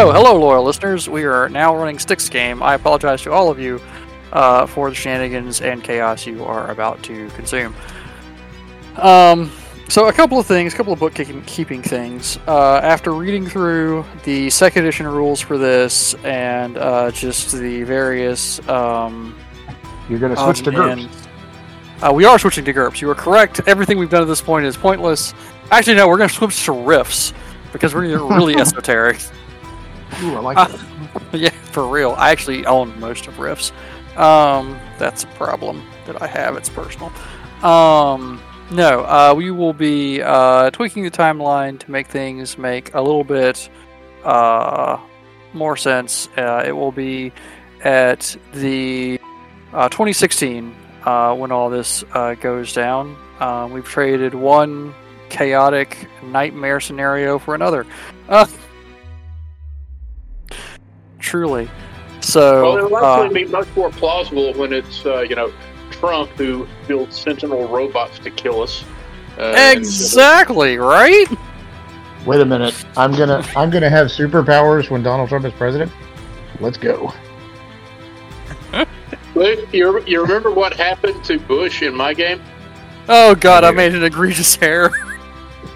No, hello, loyal listeners. We are now running Sticks game. I apologize to all of you uh, for the shenanigans and chaos you are about to consume. Um, so a couple of things, a couple of bookkeeping things. Uh, after reading through the second edition rules for this and uh, just the various, um, You're going to switch to um, GURPS. and- Uh, we are switching to GURPS. You are correct. Everything we've done at this point is pointless. Actually, no, we're going to switch to Rifts because we're really esoteric. Ooh, I like Uh, that. yeah, for real. I actually own most of Rifts. Um, that's a problem that I have. It's personal. Um, no, uh, we will be uh, tweaking the timeline to make things make a little bit uh, more sense. Uh, it will be at the uh, 2016 uh, when all this uh, goes down. Uh, we've traded one chaotic nightmare scenario for another. Truly. So, Well, it'll uh, be much more plausible when it's uh, you know Trump who builds Sentinel robots to kill us. Uh, and- exactly right. Wait a minute. I'm gonna I'm gonna have superpowers when Donald Trump is president. Let's go. But you, you remember what happened to Bush in my game? Oh god, I made an egregious error.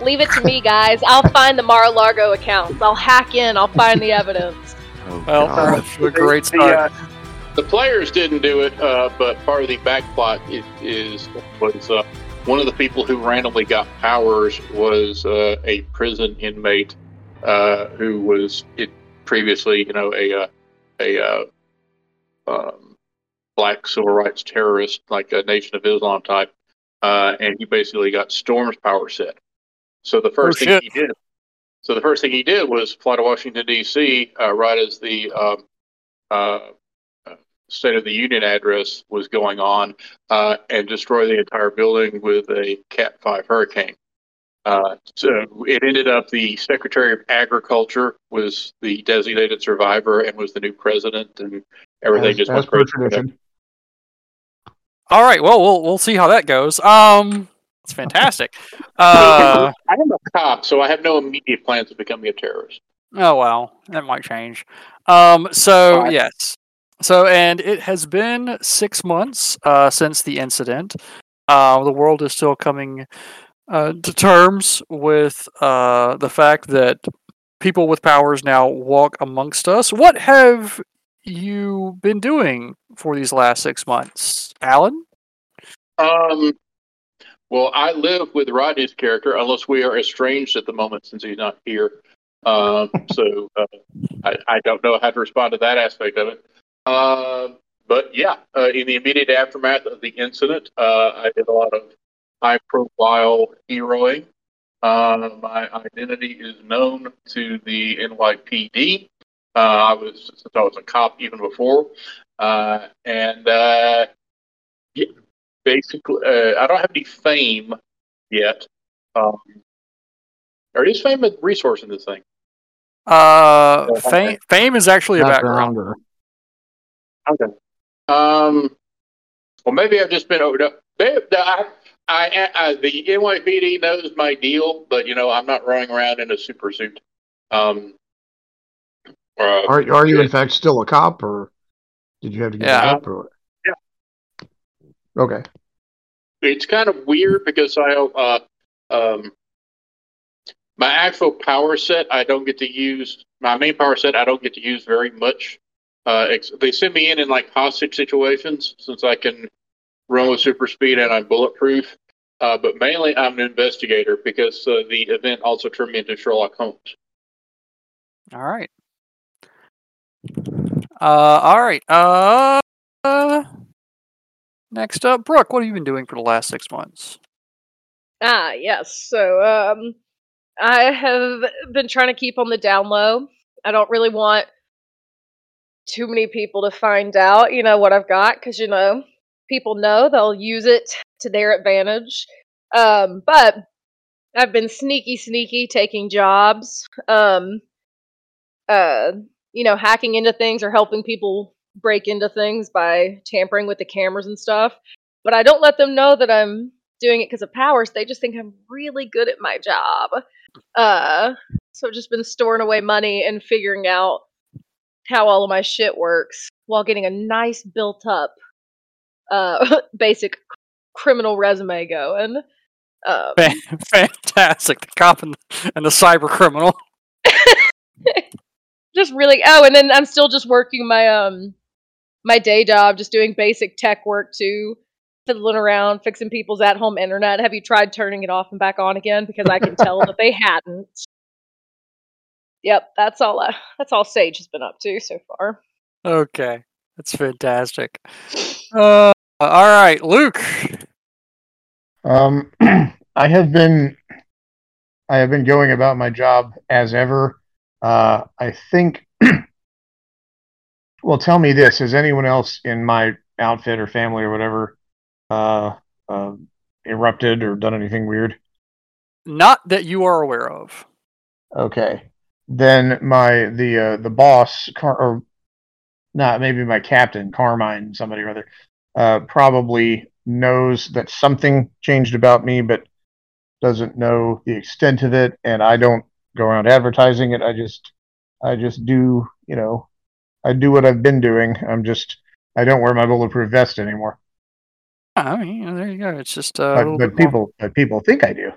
Leave it to me, guys. I'll find the Mar-a-Lago accounts. I'll hack in. I'll find the evidence. Oh, Well, God. that's a great The, start. uh, the players didn't do it, uh, but part of the backplot is, is was uh, one of the people who randomly got powers was uh, a prison inmate uh, who was it previously, you know, a uh, a uh, um, black civil rights terrorist, like a Nation of Islam type, uh, and he basically got Storm's power set. So the first Oh, thing shit. he did, so the first thing he did was fly to Washington D.C. Uh, right as the um, uh, State of the Union address was going on uh, and destroy the entire building with a Cat 5 hurricane. Uh, so it ended up the Secretary of Agriculture was the designated survivor and was the new president, and everything as, just as went per crazy. for them. tradition. All right, well, we'll we'll see how that goes. Um, it's fantastic. Uh, I am a cop, so I have no immediate plans of becoming a terrorist. oh well, that might change. Um, so yes, so and it has been six months uh, since the incident. Uh, the world is still coming uh, to terms with uh, the fact that people with powers now walk amongst us. What have you been doing for these last six months, Alan? Um, well, I live with Rodney's character, unless we are estranged at the moment since he's not here. Um, so uh, I, I don't know how to respond to that aspect of it. Um, but yeah, uh, in the immediate aftermath of the incident, uh, I did a lot of high-profile heroing. Uh, my identity is known to the NYPD. Uh, I was since I was a cop even before, uh, and uh, yeah, basically, uh, I don't have any fame yet. Um, or is fame a resource in this thing? Uh, Okay. fame, fame is actually a background. Backgrounder. Okay. Um. Well, maybe I've just been overdone. Maybe- I, I, I, the NYPD knows my deal, but you know, I'm not running around in a super suit. Um. Uh, Are are you in fact still a cop, or did you have to get Yeah. up? Or... Yeah. Okay. it's kind of weird because I uh um my actual power set I don't get to use my main power set I don't get to use very much. Uh, ex- they send me in in like hostage situations since I can run with super speed and I'm bulletproof. Uh, but mainly I'm an investigator because uh, the event also turned me into Sherlock Holmes. All right. Uh, all right. Uh, uh, next up, Brooke. What have you been doing for the last six months? Ah, yes. So, um, I have been trying to keep on the down low. I don't really want too many people to find out, you know, what I've got, because, you know, people know they'll use it to their advantage. Um, but I've been sneaky, sneaky taking jobs, um, uh, you know, hacking into things or helping people break into things by tampering with the cameras and stuff. But I don't let them know that I'm doing it because of powers. They just think I'm really good at my job. Uh, So I've just been storing away money and figuring out how all of my shit works while getting a nice built up uh basic criminal resume going. Um, Fantastic. The cop and, and the cyber criminal. just really oh and then i'm still just working my um my day job just doing basic tech work too fiddling around fixing people's at home internet have you tried turning it off and back on again because i can tell that they hadn't yep that's all uh, that's all sage has been up to so far Okay. That's fantastic. Uh, all right, Luke. Um, I have been, I have been going about my job as ever. Uh, I think. well, tell me this: Has anyone else in my outfit or family or whatever uh, uh, erupted or done anything weird? Not that you are aware of. Okay, then my the uh, the boss, Car- or not maybe my captain, Carmine, somebody or other, uh, probably knows that something changed about me, but doesn't know the extent of it, and I don't go around advertising it. I just I just do you know I do what I've been doing. I'm just I don't wear my bulletproof vest anymore. I mean, there you go. It's just uh, but, but bit more- people but people think I do.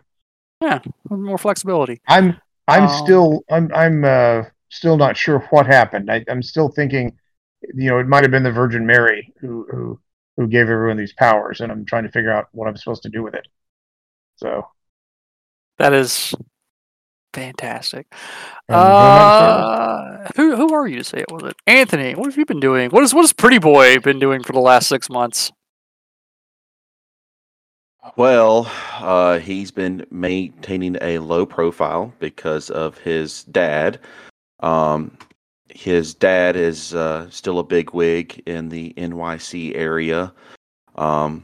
Yeah, more flexibility. I'm I'm Um, still I'm I'm uh, still not sure what happened. I, I'm still thinking, you know, it might have been the Virgin Mary who who who gave everyone these powers, and I'm trying to figure out what I'm supposed to do with it. So That is fantastic. who am I to say Uh, who who are you to say it was it? Anthony, what have you been doing? What is what has Pretty Boy been doing for the last six months? Well, uh, he's been maintaining a low profile because of his dad. Um, his dad is uh, still a big wig in the NYC area, um,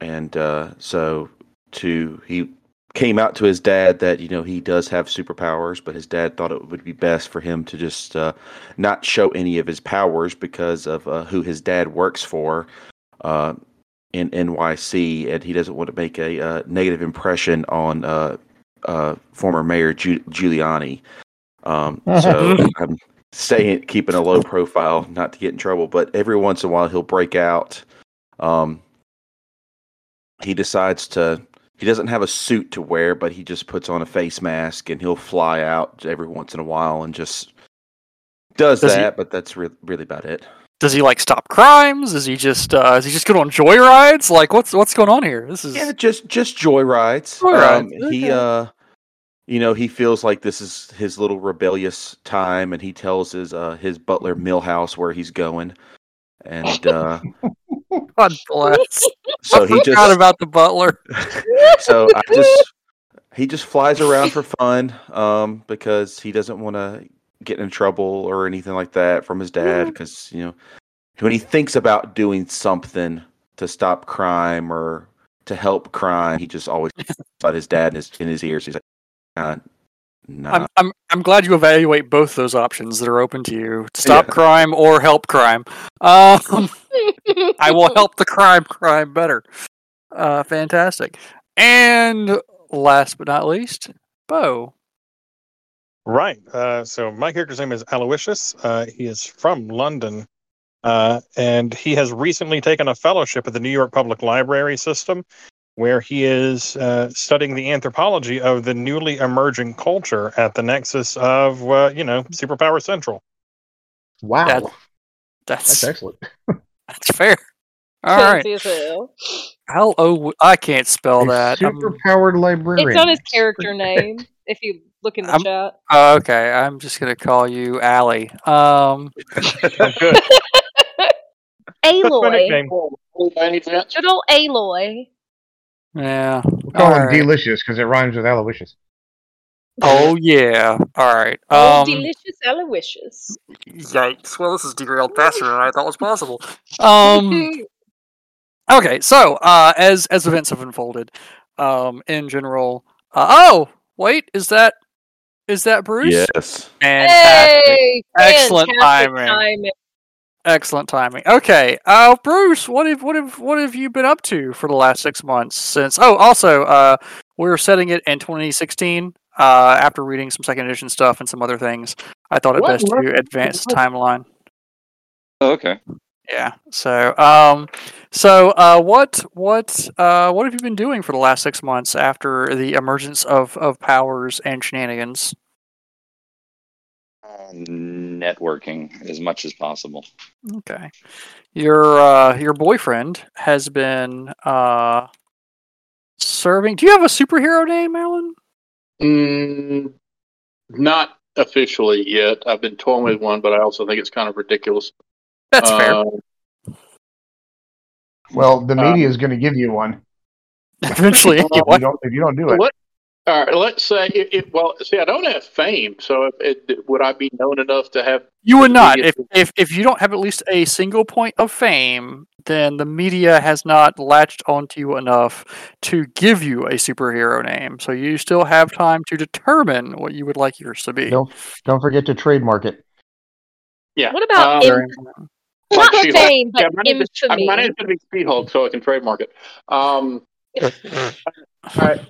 and uh, so to he came out to his dad that you know he does have superpowers, but his dad thought it would be best for him to just uh, not show any of his powers because of uh, who his dad works for. Uh, in NYC, and he doesn't want to make a uh, negative impression on uh, uh, former Mayor Giu- Giuliani. Um, so I'm staying, keeping a low profile, not to get in trouble. But every once in a while, he'll break out. Um, he decides to. He doesn't have a suit to wear, but he just puts on a face mask, and he'll fly out every once in a while and just does, Does he- that. But that's re- really about it. Does he like stop crimes? Is he just uh, is he just good on joyrides? Like what's what's going on here? This is Yeah, just just joyrides. Joyrides, Um, He okay. uh you know, he feels like this is his little rebellious time and he tells his uh his butler Millhouse where he's going. And uh God bless. so he Forgot just about the butler. so I just he just flies around for fun um because he doesn't want to get in trouble or anything like that from his dad because you know when he thinks about doing something to stop crime or to help crime he just always thought his dad in his, in his ears he's like nah. I'm, I'm I'm glad you evaluate both those options that are open to you: to stop Yeah. crime or help crime. Um, I will help the crime crime better. Uh, fantastic. And last but not least, Bo. Right. Uh, so my character's name is Aloysius. Uh, he is from London, uh, and he has recently taken a fellowship at the New York Public Library System, where he is uh, studying the anthropology of the newly emerging culture at the nexus of, uh, you know, Superpower Central. wow, That- that's That's excellent. that's fair. All right. Fancy as hell. L O. I can't spell A that. I'm- librarian. It's on his character name. If you look in the I'm- chat. uh, okay, I'm just gonna call you Allie. Um, Good. Aloy. nickname. By any chance? Good old Aloy. Yeah. We'll call All him right. delicious because it rhymes with Aloysius. Oh yeah. All right. Oh, Um, delicious Aloysius. Yikes! Well, this is derailed faster than I thought was possible. Um. Okay, so uh, as as events have unfolded, um, in general. Uh, oh, wait, is that is that Bruce? yes Fantastic. hey, Excellent timing. timing. Excellent timing. Okay, uh, Bruce, what have what have what have you been up to for the last six months? Since oh, also, uh, we're setting it in 2016. uh, after reading some second edition stuff and some other things, I thought it What best to advance the timeline. Oh, okay. Yeah. So, um, so uh, what what uh, what have you been doing for the last six months after the emergence of of powers and shenanigans? Uh, networking as much as possible. Okay. Your uh, your boyfriend has been uh, serving. Do you have a superhero name, Alan? Mm, not officially yet. I've been toying with one, but I also think it's kind of ridiculous. That's fair. Uh, Well, the Um, media is going to give you one Eventually, if you don't, if you don't do it. What? All right, let's say it, it. Well, see, I don't have fame, so if it, would I be known enough to have? You would not. If, if if you don't have at least a single point of fame, then the media has not latched onto you enough to give you a superhero name. So you still have time to determine what you would like yours to be. Don't don't forget to trademark it. Yeah. What about Um, Very imp- important. not like fame, but Yeah, my name is- infamy? My name's going to be Speed Hulk, so I can trademark it. Um, all right.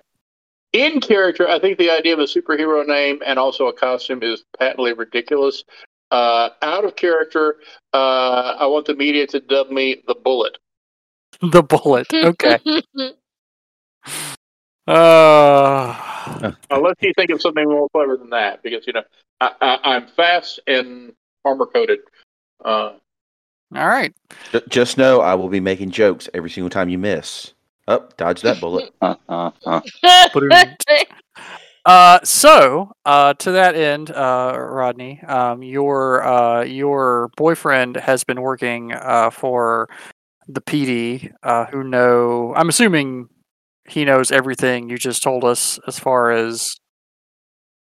In character, I think the idea of a superhero name and also a costume is patently ridiculous. Uh, out of character, uh, I want the media to dub me the Bullet. the bullet. Okay. Uh, Unless you think of something more clever than that, because you know I, I, I'm fast and armor coated. Uh, all right. Just know I will be making jokes every single time you miss. Up, oh, dodge that bullet. Uh, uh, uh. Uh, so, uh, to that end, uh, Rodney, um, your uh, your boyfriend has been working uh, for the PD, uh, who know. I'm assuming he knows everything you just told us as far as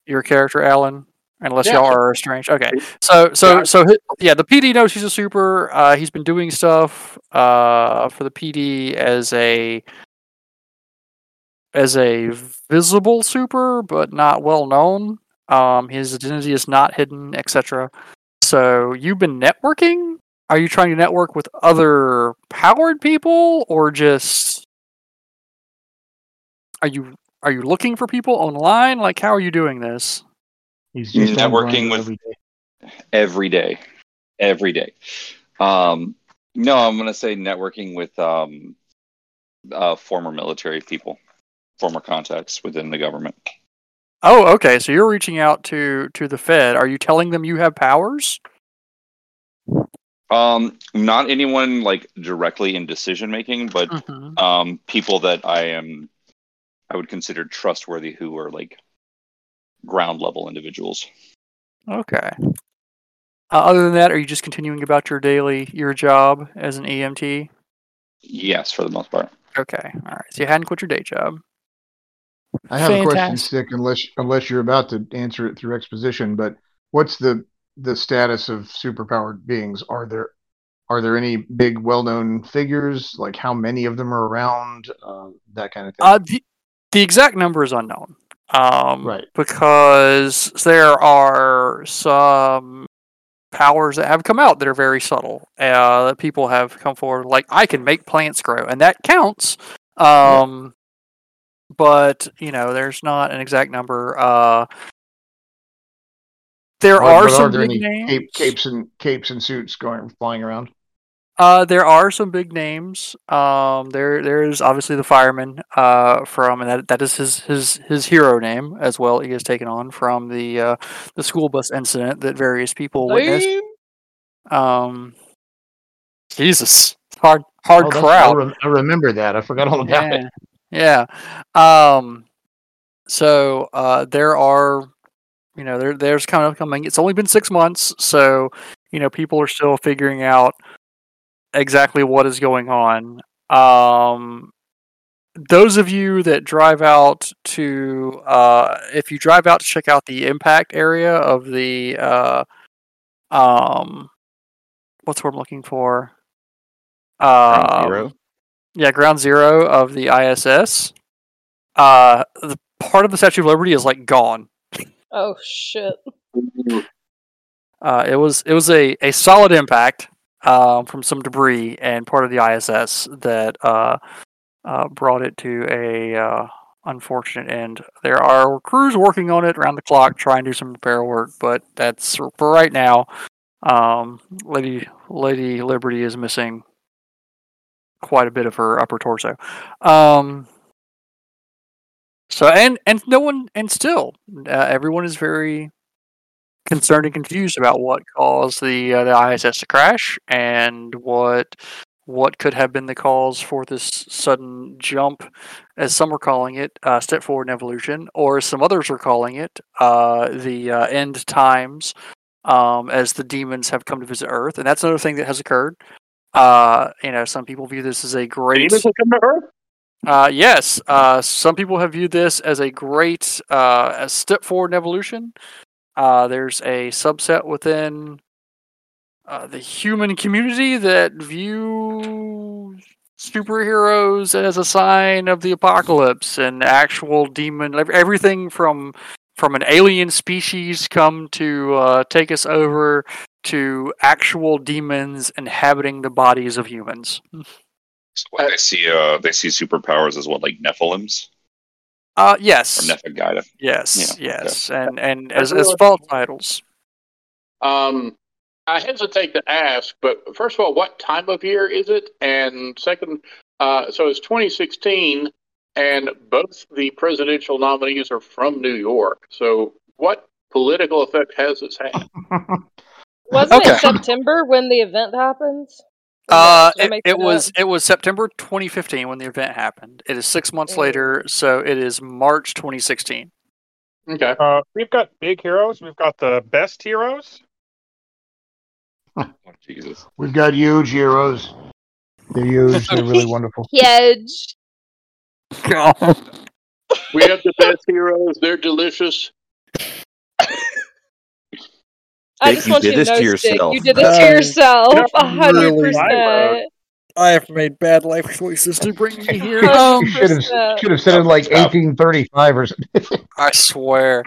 your character, Alan. Unless Yeah. y'all are estranged. Okay, so so Yeah. so yeah, the PD knows he's a super. Uh, he's been doing stuff uh, for the PD as a as a visible super, but not well known. Um, his identity is not hidden, etc. So you've been networking. Are you trying to network with other powered people, or just are you are you looking for people online? Like, how are you doing this? He's just on Networking with- every day. every day, every day. Um, no, I'm gonna say networking with um, uh, former military people, former contacts within the government. Oh, okay. So you're reaching out to to the Fed. Are you telling them you have powers? Um, not anyone like directly in decision making, but Mhm. um, people that I am, I would consider trustworthy, who are like ground level individuals. Okay. Uh, other than that, are you just continuing about your daily your job as an EMT? Yes, for the most part. Okay. All right. So you hadn't quit your day job. I have a question, Stick. Unless unless you're about to answer it through exposition. But what's the the status of superpowered beings? Are there are there any big well-known figures? Like how many of them are around? Uh, that kind of thing. Uh, the, the exact number is unknown. Um, Right. Because there are some powers that have come out that are very subtle. Uh, that people have come forward, like I can make plants grow, and that counts. Um, but you know, there's not an exact number. Uh, there are but some there big any names. cape, capes and capes and suits going flying around? Uh, there are some big names. Um, there there is obviously the fireman uh, from, and that that is his his his hero name as well. He has taken on from the uh, the school bus incident that various people witnessed. Um, Jesus, hard hard Oh, that's- I, crowd. I remember that. I forgot all about it. Yeah, yeah. Um, so uh, there are, you know, there there's kind of coming. It's only been six months, so you know, people are still figuring out exactly what is going on. Um, those of you that drive out to, uh, if you drive out to check out the impact area of the, uh, um, what's what I'm looking for? Ground Um, zero. yeah, ground zero of the ISS. Uh, the part of the Statue of Liberty is like gone. Oh shit. Uh, it was it was a, a solid impact um, from some debris and part of the ISS that uh, uh, brought it to a uh, unfortunate end. There are crews working on it around the clock, trying to do some repair work, but that's for right now. Um, Lady Lady Liberty is missing quite a bit of her upper torso. Um, so and and no one and still uh, everyone is very concerned and confused about what caused the uh, the ISS to crash and what what could have been the cause for this sudden jump, as some are calling it, uh, step forward in evolution, or some others are calling it uh, the uh, end times, um, as the demons have come to visit Earth, and that's another thing that has occurred. Uh, you know, some people view this as a great. Demons will come to Earth. Uh, yes, uh, some people have viewed this as a great uh, a step forward in evolution. Uh, there's a subset within uh, the human community that view superheroes as a sign of the apocalypse and actual demon everything from from an alien species come to uh, take us over to actual demons inhabiting the bodies of humans. So they see uh they see superpowers as what like Nephilims Uh, or yes, Nephagida. yes, okay. yes, and and as as really- false titles. Um, I hesitate to ask, but first of all, what time of year is it? And second, uh, so it's 2016, and both the presidential nominees are from New York. So, what political effect has this had? Wasn't Okay. it September when the event happens? Uh, Did it, it was up? it was September 2015 when the event happened. It is six months Mm. later, so it is March 2016. Okay. Uh, we've got big heroes. We've got the best heroes. Oh, Jesus. We've got huge heroes. They're huge. They're really wonderful. Huge. God. We have the best heroes. They're delicious. I just you want did you to this know, to Stick, yourself. you did this to yourself. A hundred really. percent. I have made bad life choices to bring me here. Um, You should have should have said it like 1835 or something. I swear.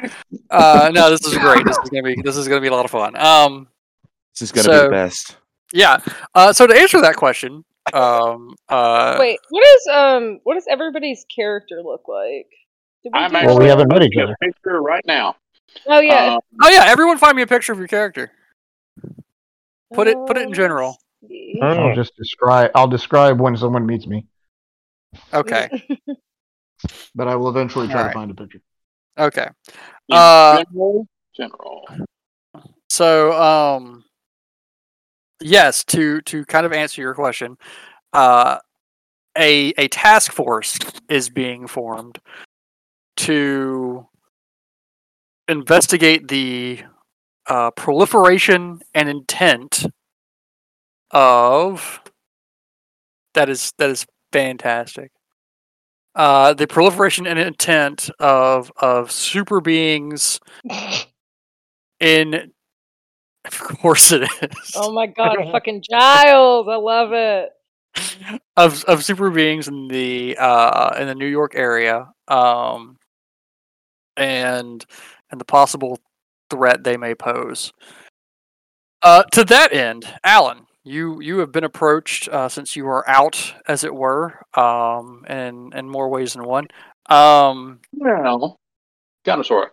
Uh, no, this is great. This is gonna be this is gonna be a lot of fun. Um, This is gonna be the best. yeah. Uh, so to answer that question, um, uh, Wait, what is um what does everybody's character look like? Did I'm do actually Well, we haven't met each other. picture right now. Oh yeah. Um, oh yeah, everyone find me a picture of your character. Put it put it in Uh, general. let's. I'll just describe. I'll describe when someone meets me, Okay. but I will eventually try Alright. to find a picture. Okay. in Uh, general, general. So, um, yes, to to kind of answer your question, uh, a a task force is being formed to investigate the uh, proliferation and intent of that is that is fantastic. Uh, the proliferation and intent of of super beings in of course it is oh my god, fucking Giles, I love it. of of super beings in the uh in the New York area um and and the possible threat they may pose. Uh to that end, Alan, you you have been approached uh, since you are out as it were um in in more ways than one. Um Well, kind of sort of.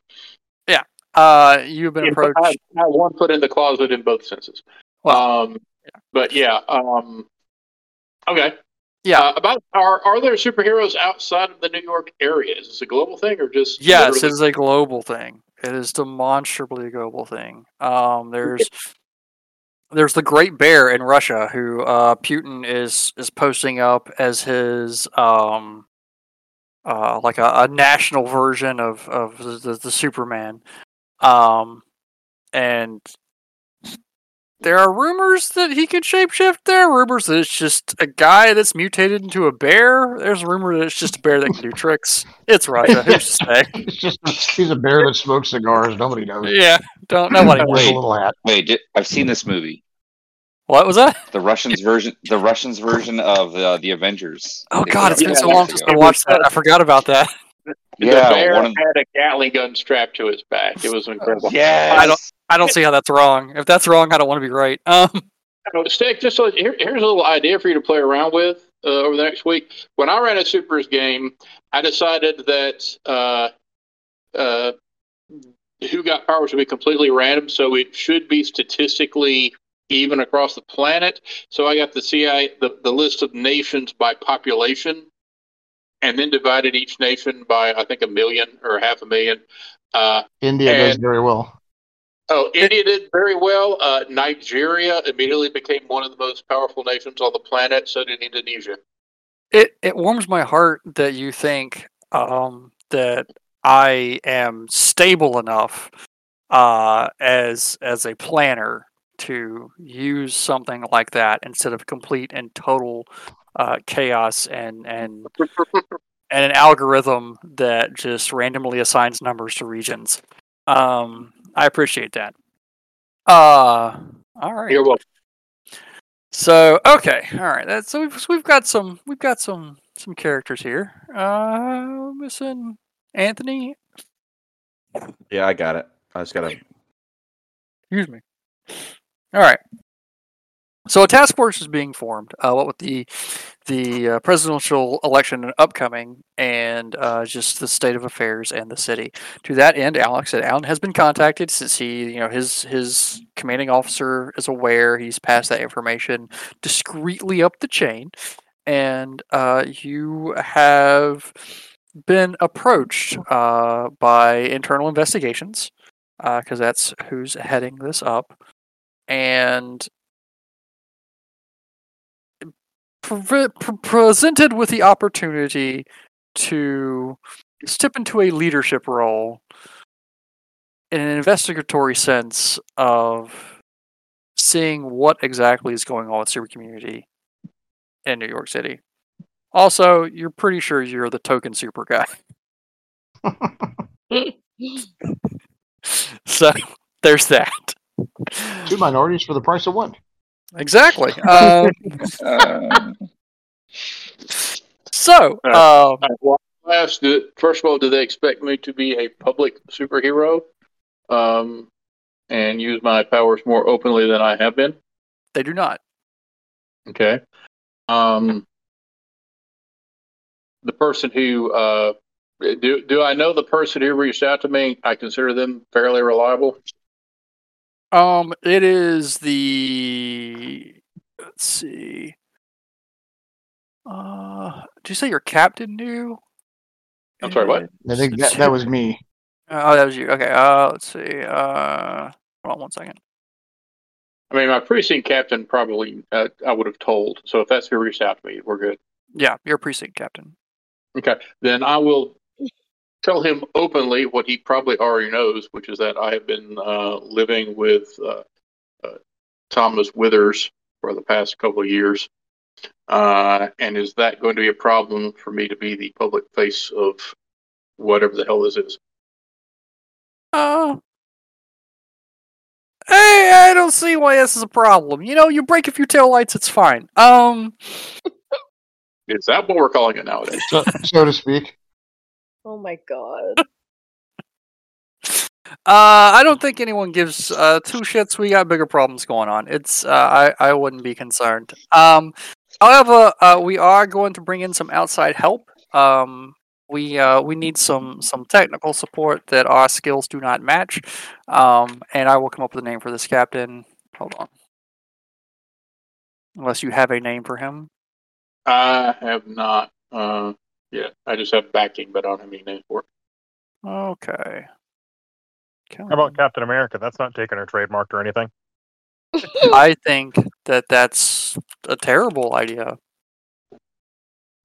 uh you have been In- approached I have, I one foot in the closet in both senses. well um, but yeah. Um, okay. yeah Uh, about are are there superheroes outside of the New York area? Is this a global thing or just Yes, literally- it is a global thing. It is demonstrably a global thing. Um, there's there's the Great Bear in Russia, who uh, Putin is is posting up as his um, uh, like a, a national version of of the, the, the Superman. Um, and there are rumors that he can shapeshift. There are rumors that it's just a guy that's mutated into a bear. There's a rumor that it's just a bear that can do tricks. It's Russia. Who's to say? It's just he's a bear that smokes cigars. Nobody knows. Yeah, don't nobody. Wears Wait. a little hat. Wait, di- I've seen this movie. What was that? The Russians version, the Russians version of uh, the Avengers. Oh They God, it's been a so long since I watched that. I forgot about that. The Yeah, bear one of- had a Gatling gun strapped to his back. It was incredible. Yes. I don't- I don't see how that's wrong. If that's wrong, I don't want to be right. Um, So, Stick, just so here, here's a little idea for you to play around with. uh, over the next week. When I ran a supers game, I decided that uh, uh, who got powers would be completely random, so it should be statistically even across the planet. So I got the CI the, the list of nations by population, and then divided each nation by I think a million or half a million. Uh, India does very well. oh, India did very well. Uh, Nigeria immediately became one of the most powerful nations on the planet. So did Indonesia. It it warms my heart that you think um, that I am stable enough uh, as as a planner to use something like that instead of complete and total uh, chaos and and and an algorithm that just randomly assigns numbers to regions. Um, I appreciate that. Uh, all right. You're welcome. So okay, all right. That's so we've so we've got some we've got some some characters here. Uh, missing Anthony. Yeah, I got it. I just gotta. Excuse me. All right. So a task force is being formed. Uh, what with the the uh, presidential election upcoming, and uh, just the state of affairs and the city. To that end, Alex said Alan has been contacted since he, you know, his his commanding officer is aware. He's passed that information discreetly up the chain, and uh, you have been approached uh, by internal investigations because that's who's heading this up, and pre- pre- presented with the opportunity to step into a leadership role in an investigatory sense of seeing what exactly is going on with super community in New York City. Also, you're pretty sure you're the token super guy. So there's that. Two minorities for the price of one. Exactly. Um, Uh, so, um, well, I'll first of all, do they expect me to be a public superhero um, and use my powers more openly than I have been? they do not. Okay. Um, the person who uh, do do I know the person who reached out to me? I consider them fairly reliable. Um, it is the let's see. Uh, did you say your captain knew? I'm sorry, what? I think that, that was me. Oh, that was you. Okay. Uh, let's see. Uh, hold on one second. I mean, my precinct captain probably uh, I would have told. So if that's who reached out to me, we're good. Yeah, your precinct captain. Okay, then I will tell him openly what he probably already knows, which is that I have been uh, living with uh, uh, Thomas Withers for the past couple of years. Uh, and is that going to be a problem for me to be the public face of whatever the hell this is? Uh, hey, I don't see why this is a problem. You know, you break a few tail lights, it's fine. Um, Is that what we're calling it nowadays? So, so to speak. Oh my god. Uh, I don't think anyone gives uh, two shits. We got bigger problems going on. It's uh, I I wouldn't be concerned. Um, however, uh, we are going to bring in some outside help. Um, we uh, we need some some technical support that our skills do not match. Um, and I will come up with a name for this captain. Hold on, unless you have a name for him. I have not uh, yet. I just have backing, but I don't have any name for it. Okay. How about Captain America? That's not taken or trademarked or anything. I think that that's a terrible idea.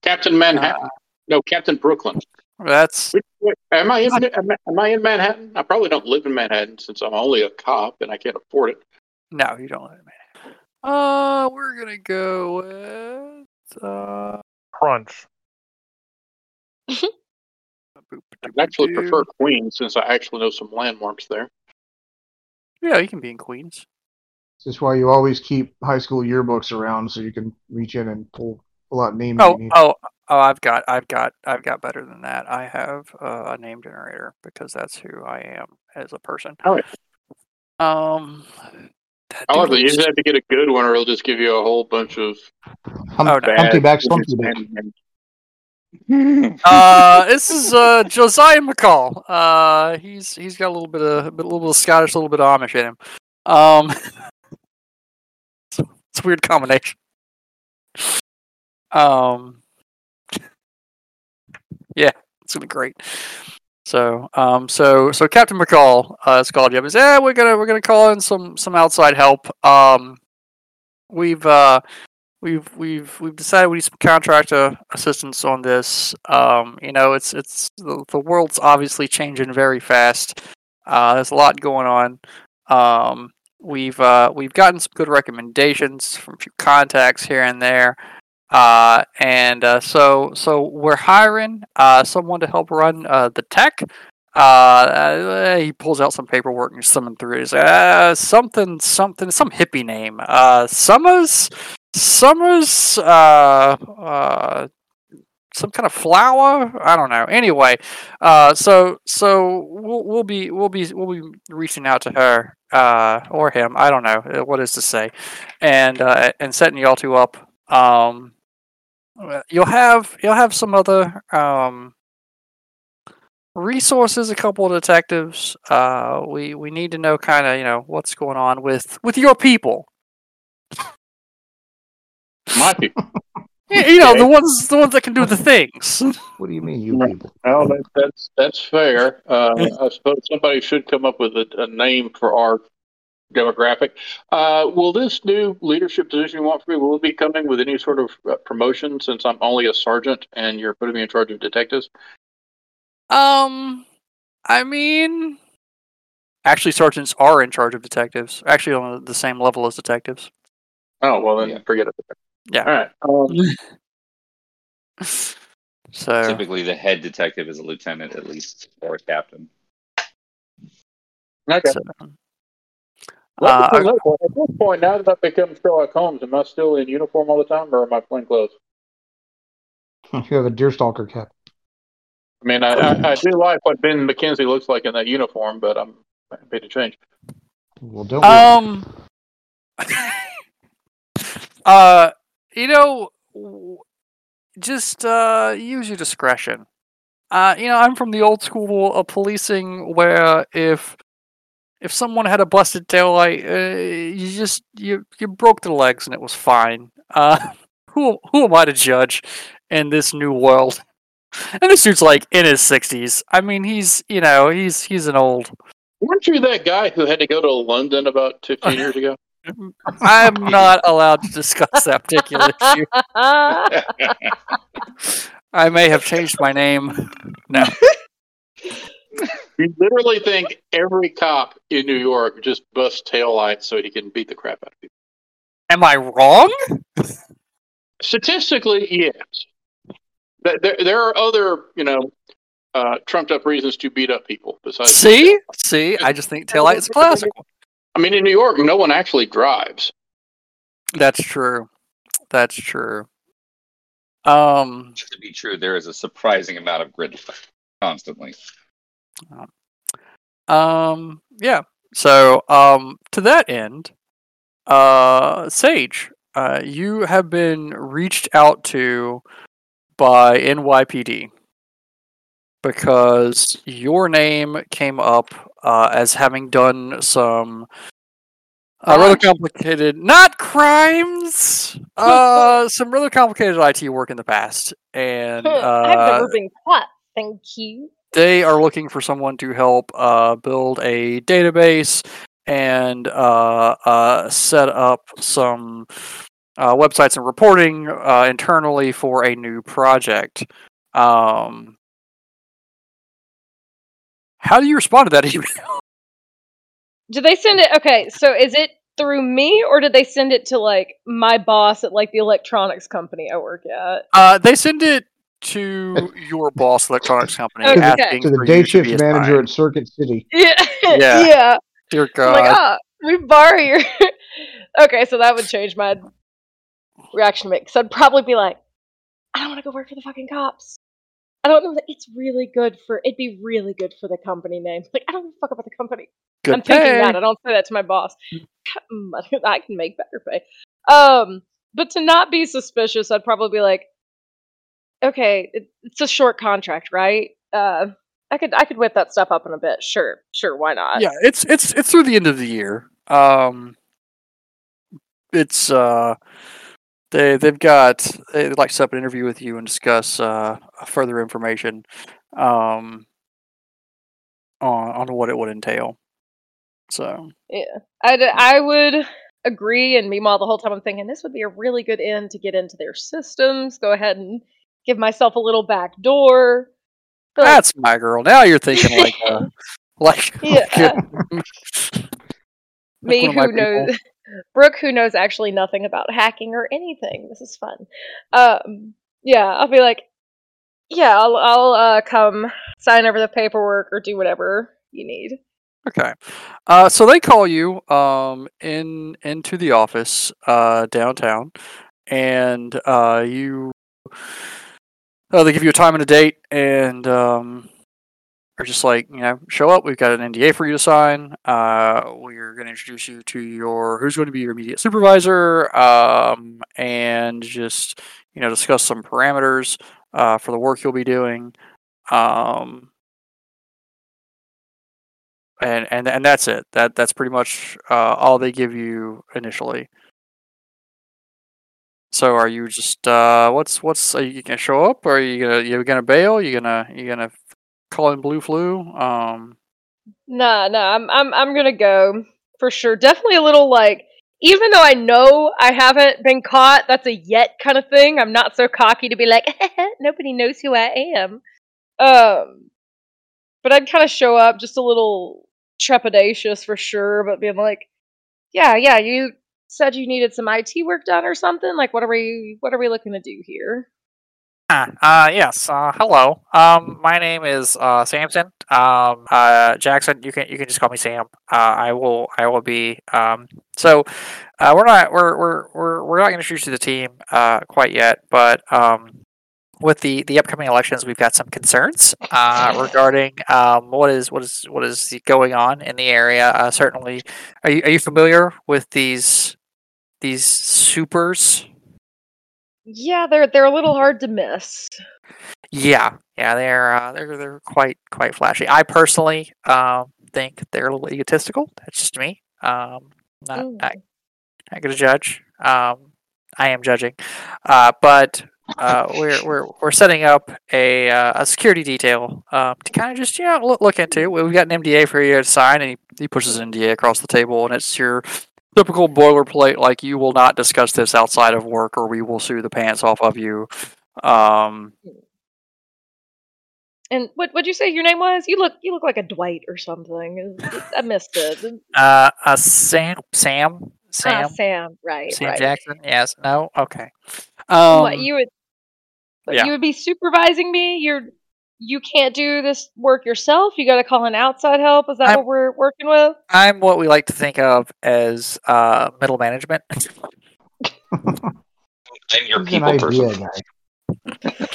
Captain Manhattan. No, Captain Brooklyn. That's Wait, wait, Am I in? Am I- am I in Manhattan? I probably don't live in Manhattan since I'm only a cop and I can't afford it. No, you don't let it man. Uh, we're gonna go with uh. Crunch. I actually prefer Queens since I actually know some landmarks there. Yeah, you can be in Queens. This is why you always keep high school yearbooks around so you can reach in and pull pull out names Oh, you need. oh, oh! I've got, I've got, I've got better than that. I have uh, a name generator because that's who I am as a person. All right. Um, That I like that. You just have to get a good one, or it'll just give you a whole bunch of Hum- Oh, no. bad. Humpty back, slumpty back. uh, this is uh, Josiah McCall. Uh, he's he's got a little bit of a little bit of Scottish, a little bit of Amish in him. Um, it's, it's a weird combination. Um, yeah, it's gonna be great. So, um, so so Captain McCall uh, has called you up. "Yeah, we're gonna we're gonna call in some some outside help. Um, we've uh, we've we've we've decided we need some contractor assistance on this. Um, you know, it's it's the, the world's obviously changing very fast. Uh, there's a lot going on. Um, we've uh, we've gotten some good recommendations from a few contacts here and there. Uh, and uh, so so we're hiring uh, someone to help run uh, the tech. Uh, he pulls out some paperwork and summon through it. He's like, uh, something, something, some hippie name. Uh, Summers, Summers, uh, uh, some kind of flower. I don't know. Anyway, uh, so so we'll we'll be we'll be we'll be reaching out to her uh, or him. I don't know uh, what is to say, and uh, and setting y'all two up. Um, you'll have you'll have some other um resources a couple of detectives uh we we need to know kind of you know what's going on with with your people my people. You know the ones the ones that can do the things What do you mean, you people? Well, that, that's that's fair. Uh, I suppose somebody should come up with a, a name for our demographic. Uh, will this new leadership position you want for me will it be coming with any sort of uh, promotion? Since I'm only a sergeant and you're putting me in charge of detectives. um i mean actually sergeants are in charge of detectives actually on the same level as detectives Oh well, then Yeah. forget it. Yeah. All right. Um, so Typically, the head detective is a lieutenant at least, or a captain. okay. so- Uh, at this point, now that I've become Sherlock Holmes, am I still in uniform all the time, or am I plain clothes? You have a deerstalker cap. I mean, I, I, I do like what Ben McKenzie looks like in that uniform, but I'm happy to change. Well, don't. worry. Um. uh, you know, just uh, use your discretion. Uh, you know, I'm from the old school of policing, where if if someone had a busted taillight, uh, you just you you broke the legs and it was fine. Uh, who who am I to judge in this new world? And this dude's like in his sixties. I mean, he's you know he's he's an old Weren't you that guy who had to go to London about 15 years ago? I'm not allowed to discuss that particular issue. I may have changed my name. No. You literally think every cop in New York just busts taillights so he can beat the crap out of people. Am I wrong? Statistically, yes. There, there are other, you know, uh, trumped up reasons to beat up people besides. See? See? I just think taillight is classic. One. I mean, in New York, no one actually drives. That's true. That's true. Um To be true, there is a surprising amount of gridlock constantly. um yeah. So um to that end, uh Sage, uh you have been reached out to by NYPD because your name came up uh, as having done some uh, rather complicated, not crimes, uh, some rather complicated IT work in the past, and I've uh, never been caught. Thank you. they are looking for someone to help uh, build a database and uh, uh, set up some uh, websites and reporting uh, internally for a new project. Um, how do you respond to that email? Did they send it? Okay, so is it through me or did they send it to like my boss at like the electronics company I work at? Uh, they send it to your boss, electronics company, Okay. asking to the day shift manager assigned. at Circuit City. Yeah, Yeah. yeah. Dear God, like, ah, we borrow your. okay, so that would change my reaction to it because I'd probably be like, I don't want to go work for the fucking cops. I don't know that it's really good for. It'd be really good for the company name. Like, I don't give a fuck about the company. good I'm thinking pay. that. I don't say that to my boss. I can make better pay. Um, but to not be suspicious, I'd probably be like, okay, it, it's a short contract, right? Uh, I could I could whip that stuff up in a bit. Sure, sure, why not? Yeah, it's it's it's through the end of the year. Um, it's uh, they they've got they'd like to set up an interview with you and discuss uh further information, um, on on what it would entail. So Yeah, I'd, I would agree. And meanwhile, the whole time I'm thinking this would be a really good end to get into their systems. Go ahead and give myself a little back door. But, that's my girl. Now you're thinking like uh, like Yeah. me one of my who knows Brooke who knows actually nothing about hacking or anything. This is fun. Um, yeah, I'll be like, yeah, I'll I'll uh, come sign over the paperwork or do whatever you need. Okay. Uh, so they call you um, in into the office uh, downtown, and uh, you uh, they give you a time and a date, and um, are just like you know show up. We've got an NDA for you to sign. Uh, we're going to introduce you to your who's going to be your immediate supervisor, um, and just you know discuss some parameters uh, for the work you'll be doing. Um, and and and that's it. That that's pretty much uh, all they give you initially. So are you just uh, what's what's are you gonna show up? Or are you gonna you gonna bail? You gonna you gonna call in blue flu? Um, Nah, nah, I'm I'm I'm gonna go for sure. Definitely a little like even though I know I haven't been caught, that's a yet kind of thing. I'm not so cocky to be like, nobody knows who I am. Um, but I'd kind of show up just a little trepidatious for sure, but being like, yeah, yeah, you said you needed some IT work done or something. Like, what are we what are we looking to do here? Uh, yes. Uh, hello. Um, my name is uh, Samson. Um, uh, Jackson. You can you can just call me Sam. Uh, I will I will be. Um, so, uh, we're not we're we're we're we're not going to introduce you to the team uh, quite yet, but um, with the the upcoming elections, we've got some concerns uh, regarding um, what is what is what is going on in the area. Uh, certainly, are you are you familiar with these these supers? Yeah, they're they're a little hard to miss. Yeah, yeah, they're uh, they're they're quite quite flashy. I personally um, think they're a little egotistical. That's just me. Um, not Ooh. not, not gonna judge. Um, I am judging, uh, but uh, we're we're we're setting up a uh, a security detail um, to kind of just you know look, look into. We've got an NDA for you to sign, and he, he pushes an NDA across the table, and it's your typical boilerplate like you will not discuss this outside of work, or we will sue the pants off of you. Um, And what what'd you say your name was? You look you look like a Dwight or something. I missed it. uh, uh, Sam, Sam, Sam, Ah, Sam, right, Sam right. Jackson. Yes. No. Okay. um, what you would yeah. you would be supervising me? You're you can't do this work yourself. You got to call in outside help. Is that I'm- what we're working with? I'm what we like to think of as uh, middle management. I'm your people an person. idea guy.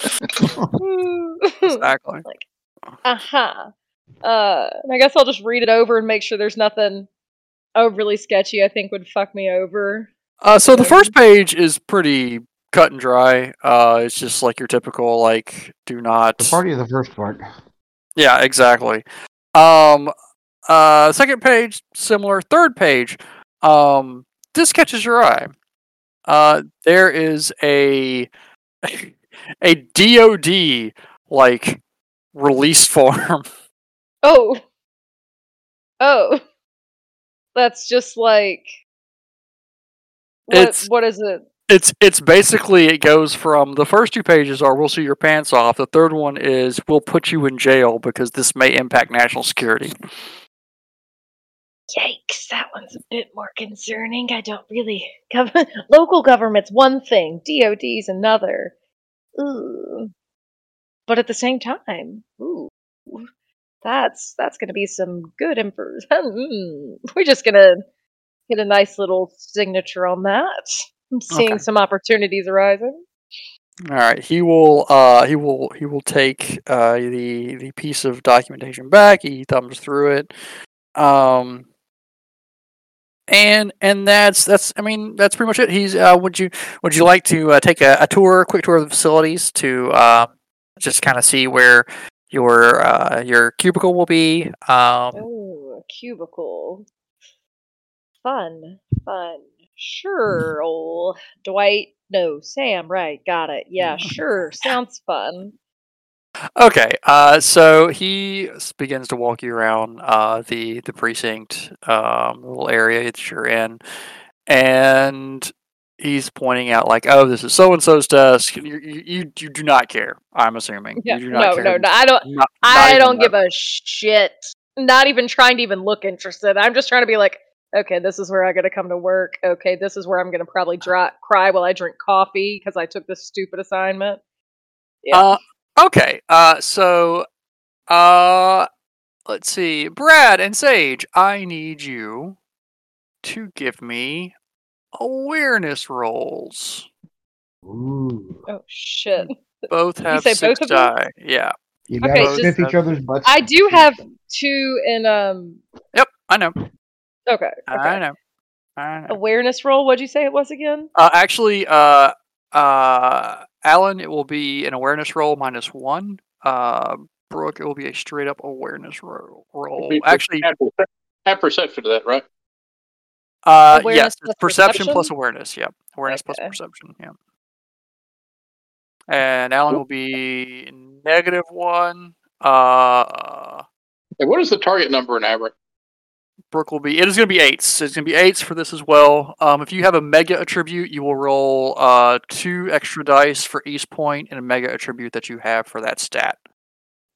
exactly. uh huh. Uh, and I guess I'll just read it over and make sure there's nothing overly sketchy. I think would fuck me over. Uh, so the first page is pretty cut and dry. Uh, it's just like your typical like do not. The party of the first part. Yeah, exactly. Um, uh, second page similar. Third page, um, this catches your eye. Uh, there is a a DoD like release form. Oh. Oh. That's just like. What, It's- what is it? It's it's basically it goes from the first two pages are we'll see your pants off. The third one is we'll put you in jail because this may impact national security. Yikes, that one's a bit more concerning. I don't really. Gov- local government's one thing, DOD's another. Ooh. But at the same time, ooh. That's that's going to be some good info. Mm, We're just going to get a nice little signature on that. I'm seeing Okay. some opportunities arising. All right, he will uh he will he will take uh the the piece of documentation back. He thumbs through it. Um and and that's that's I mean that's pretty much it. He's uh, would you would you like to uh, take a, a tour, a quick tour of the facilities to uh, just kind of see where your uh, your cubicle will be? Um, Oh, a cubicle. Fun, fun. Sure, old Dwight. No, Sam. Right, got it. Yeah, sure. Sounds fun. Okay, uh, so he begins to walk you around uh, the the precinct um, little area that you're in, and he's pointing out like, "Oh, this is so and so's desk." You, you you you do not care. I'm assuming Yeah, you do not no, care. no, no. I don't. Not- not I don't give a shit. Not even trying to even look interested. I'm just trying to be like, okay, this is where I gotta come to work. Okay, this is where I'm gonna probably dry, cry while I drink coffee because I took this stupid assignment. Yeah. Uh, okay. Uh, so, uh, let's see, Brad and Sage, I need you to give me awareness rolls. Ooh. oh shit. Both have six both die. Yeah. You Okay, gotta just- sniff each other's butts. I do have two in um. Yep. I know. Okay. I okay. know. I know. Awareness roll. What'd you say it was again? Uh, actually, uh, uh, Alan, it will be an awareness roll minus one. Uh, Brooke, it will be a straight up awareness roll. roll. Actually, have, perception to that, right? uh, Awareness yes, plus it's perception plus perception? awareness. Yeah, awareness plus perception. Yeah. And Alan will be negative one. Uh, And what is the target number in Aberrant? Brooke will be. It is going to be eights. It's going to be eights for this as well. Um, if you have a mega attribute, you will roll uh two extra dice for each point and a mega attribute that you have for that stat.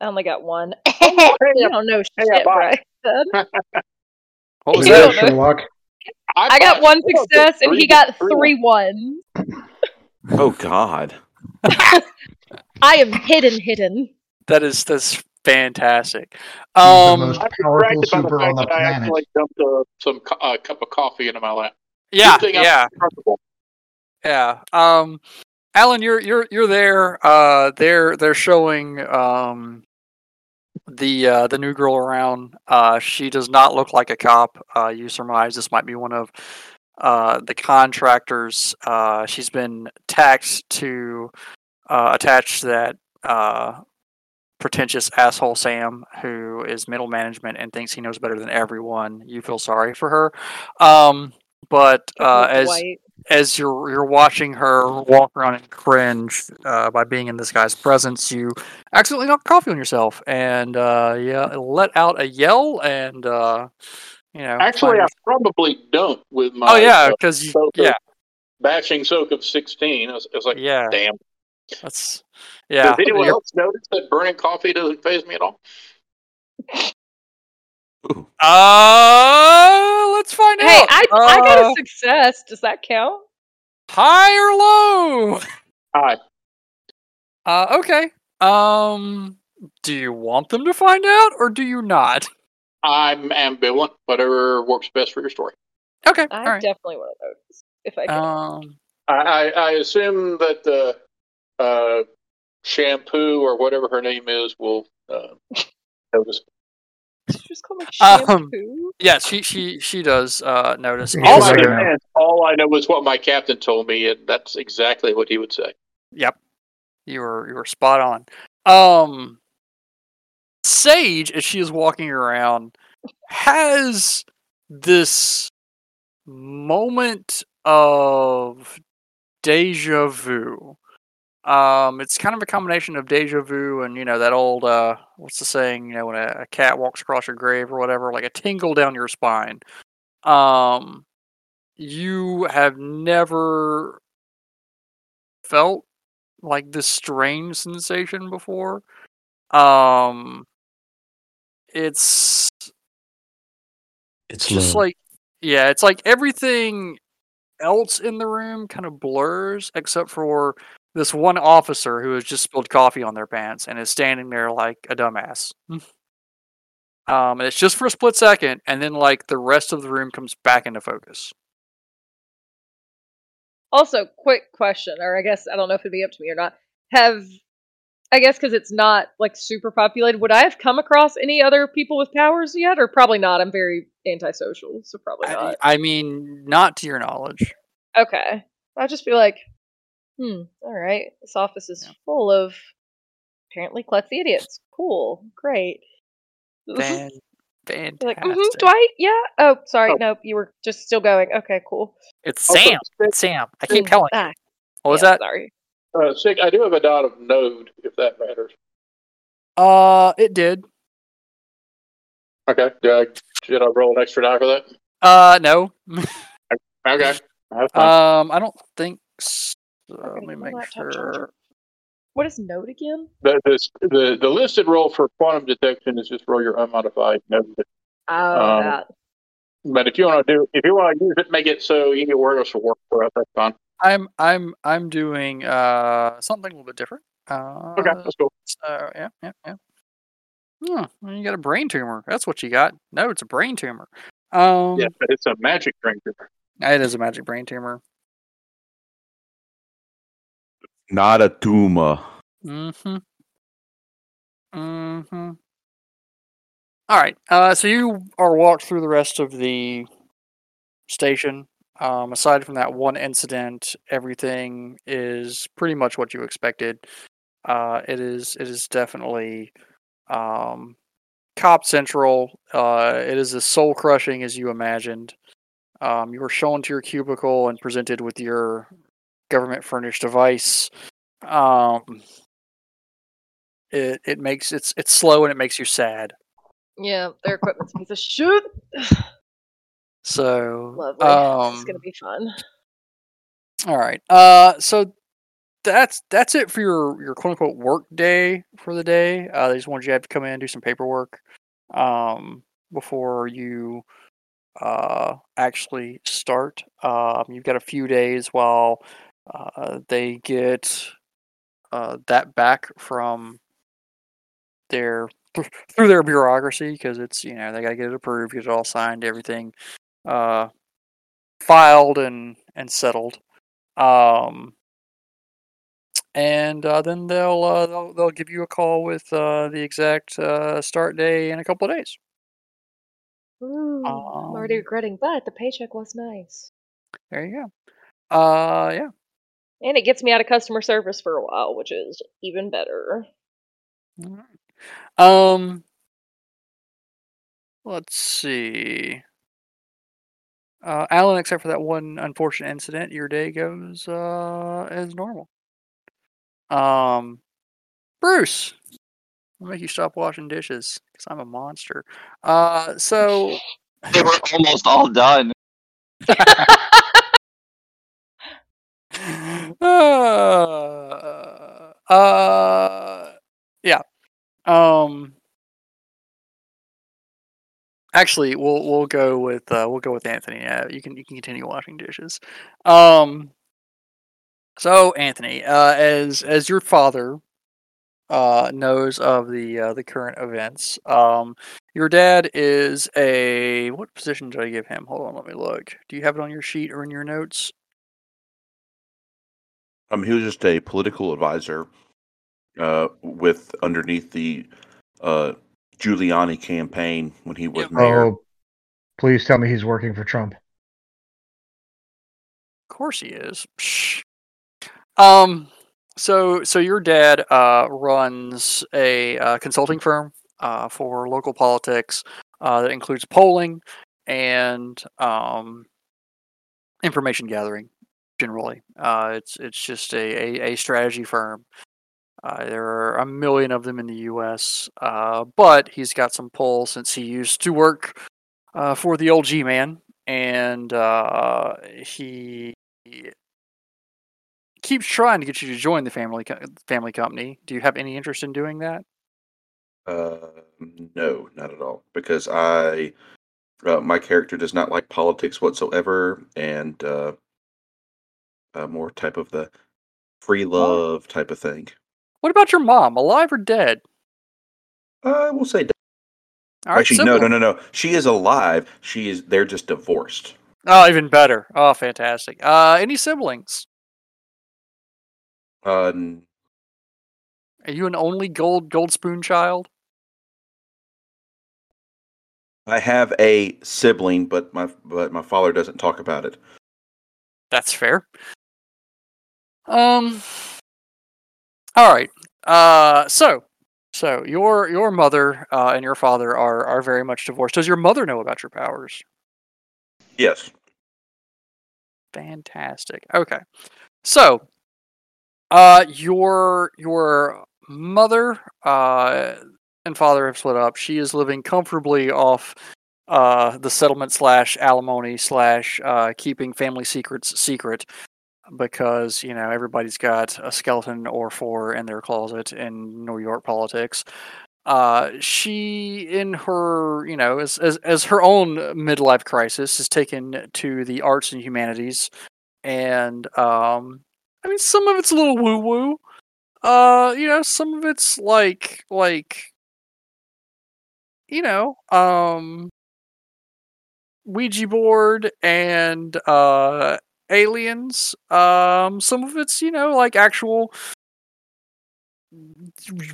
I only got one. you don't know shit, bye. Brian. What was You that? Sherlock. I got one I thought success and he got three- three ones. Oh God. I am hidden, hidden. That is that's fantastic. He's the Um, most I'm powerful by the super fact on the that I planet. actually dumped a, some co- uh, cup of coffee into my lap. yeah, Good thing I'm yeah, yeah. Um, Alan, you're you're you're there. Uh, they're they're showing um the uh, the new girl around. Uh, she does not look like a cop. Uh, you surmise this might be one of uh the contractors. Uh, she's been taxed to uh, attach that uh pretentious asshole Sam, who is middle management and thinks he knows better than everyone. You feel sorry for her. Um, but uh, as Dwight. as you're you're watching her walk around and cringe uh, by being in this guy's presence, you accidentally knock coffee on yourself and uh, yeah, let out a yell and uh, you know. Actually, find- I probably don't with my oh yeah, uh, because you soak of- yeah batching soak of 16. I was, I was like, yeah damn. That's yeah. Does anyone else notice that burning coffee doesn't faze me at all? Ooh. Uh, let's find Hey, out. Hey, I I got Uh, a success. Does that count? high or low? Hi. Uh, okay. Um, do you want them to find out or do you not? I'm ambivalent. Whatever works best for your story. Okay. I all right. definitely want to notice if I can. Um, I, I, I assume that the uh, shampoo or whatever her name is will uh, notice. Did you just call me um, shampoo? yeah, she she she does uh notice. All I, know, all I know is what my captain told me, and that's exactly what he would say. Yep. You were you were spot on. Um Sage, as she is walking around, has this moment of deja vu. Um, it's kind of a combination of deja vu and you know that old uh, what's the saying? You know, when a, a cat walks across your grave or whatever, like a tingle down your spine. Um, you have never felt like this strange sensation before. Um, it's It's just low. like yeah, it's like everything else in the room kind of blurs except for this one officer who has just spilled coffee on their pants and is standing there like a dumbass. um, and it's just for a split second, and then like the rest of the room comes back into focus. Also, quick question, or I guess I don't know if it'd be up to me or not. Have I guess because it's not like super populated. Would I have come across any other people with powers yet, or probably not? I'm very antisocial, so probably not. I mean, not to your knowledge. Okay, I'd just be like, hmm, all right. This office is full of apparently klutzy idiots. Cool, great. Fan, You're fantastic. like, mm-hmm, Dwight, yeah. Oh, sorry, Oh. nope. You were just still going. Okay, cool. It's Also, Sam. Sig- Sam. I keep telling you. ah, What was yeah, that? Sorry. Uh, Sig, I do have a dot of node, if that matters. Uh, it did. Okay. Do I, should I roll an extra die for that? Uh, no. Okay. Um, I don't think. So. Let me make laptop charger. sure. What is node again? the, the, the, the listed role for quantum detection is just roll your unmodified node. Oh, Um, that. But if you want to do, if you want to use it, make it so you can work us work for us. That's fine. I'm I'm I'm doing uh something a little bit different. Uh, Okay, that's cool. So yeah, yeah, yeah. Hmm, well, you got a brain tumor. That's what you got. No, it's a brain tumor. Um, Yeah, but it's a magic brain tumor. it is a magic brain tumor. Not a tumor. Mm-hmm. Mm-hmm. All right. Uh, so you are walked through the rest of the station. Um, aside from that one incident, everything is pretty much what you expected. Uh, it is. It is definitely um, cop central. Uh, it is as soul crushing as you imagined. Um, you were shown to your cubicle and presented with your government furnished device. Um, it it makes it's it's slow and it makes you sad. Yeah, their equipment's a piece of shit. So Lovely. Um, gonna be fun. all right. Uh, so that's that's it for your your quote unquote work day for the day. Uh, they just wanted you to have to come in and do some paperwork, um, before you uh actually start. Um, you've got a few days while uh they get uh that back from their through their bureaucracy because it's you know they got to get it approved, get it all signed, everything uh filed and and settled. Um, and uh, then they'll, uh, they'll they'll give you a call with uh, the exact uh, start day in a couple of days. Ooh, I'm already Um, regretting, but the paycheck was nice. there you go. Uh, yeah. And it gets me out of customer service for a while, which is even better. Um, let's see. Uh, Alan, except for that one unfortunate incident, your day goes uh, as normal. Um, Bruce, I'll make you stop washing dishes because I'm a monster. Uh, so They were almost all done. uh, yeah. Um, actually, we'll we'll go with uh, we'll go with Anthony. Uh, you can you can continue washing dishes. Um, so Anthony, uh, as as your father uh, knows of the uh, the current events, um, your dad is a what position did I give him? Hold on, let me look. Do you have it on your sheet or in your notes? Um, he was just a political advisor, uh, with underneath the uh Giuliani campaign when he was Yep. mayor. Oh, please tell me he's working for Trump. Of course he is. Psh. Um. So so your dad uh runs a uh, consulting firm uh for local politics uh that includes polling and um information gathering generally. Uh it's it's just a a, a strategy firm. Uh, there are a million of them in the U.S., uh, but he's got some pull since he used to work uh, for the old G man, and uh, he keeps trying to get you to join the family co- family company. Do you have any interest in doing that? Uh, no, not at all. Because I, my character does not like politics whatsoever, and uh, uh, more type of the free love type of thing. What about your mom, alive or dead? I will say, All right, actually, no, no, no, no. She is alive. She is. They're just divorced. Oh, even better. Oh, fantastic. Uh, any siblings? Uh, n- Are you an only gold gold spoon child? I have a sibling, but my but my father doesn't talk about it. That's fair. Um. All right. Uh. So, so your your mother uh, and your father are are very much divorced. Does your mother know about your powers? Yes. Fantastic. Okay. So, uh, your your mother uh and father have split up. She is living comfortably off uh the settlement slash alimony slash uh keeping family secrets secret because you know everybody's got a skeleton or four in their closet in New York politics. Uh, she, in her, you know, as, as as her own midlife crisis, is taken to the arts and humanities, and um, I mean, some of it's a little woo woo. Uh, you know, some of it's like like, you know, um, Ouija board and uh aliens. Um, some of it's you know like actual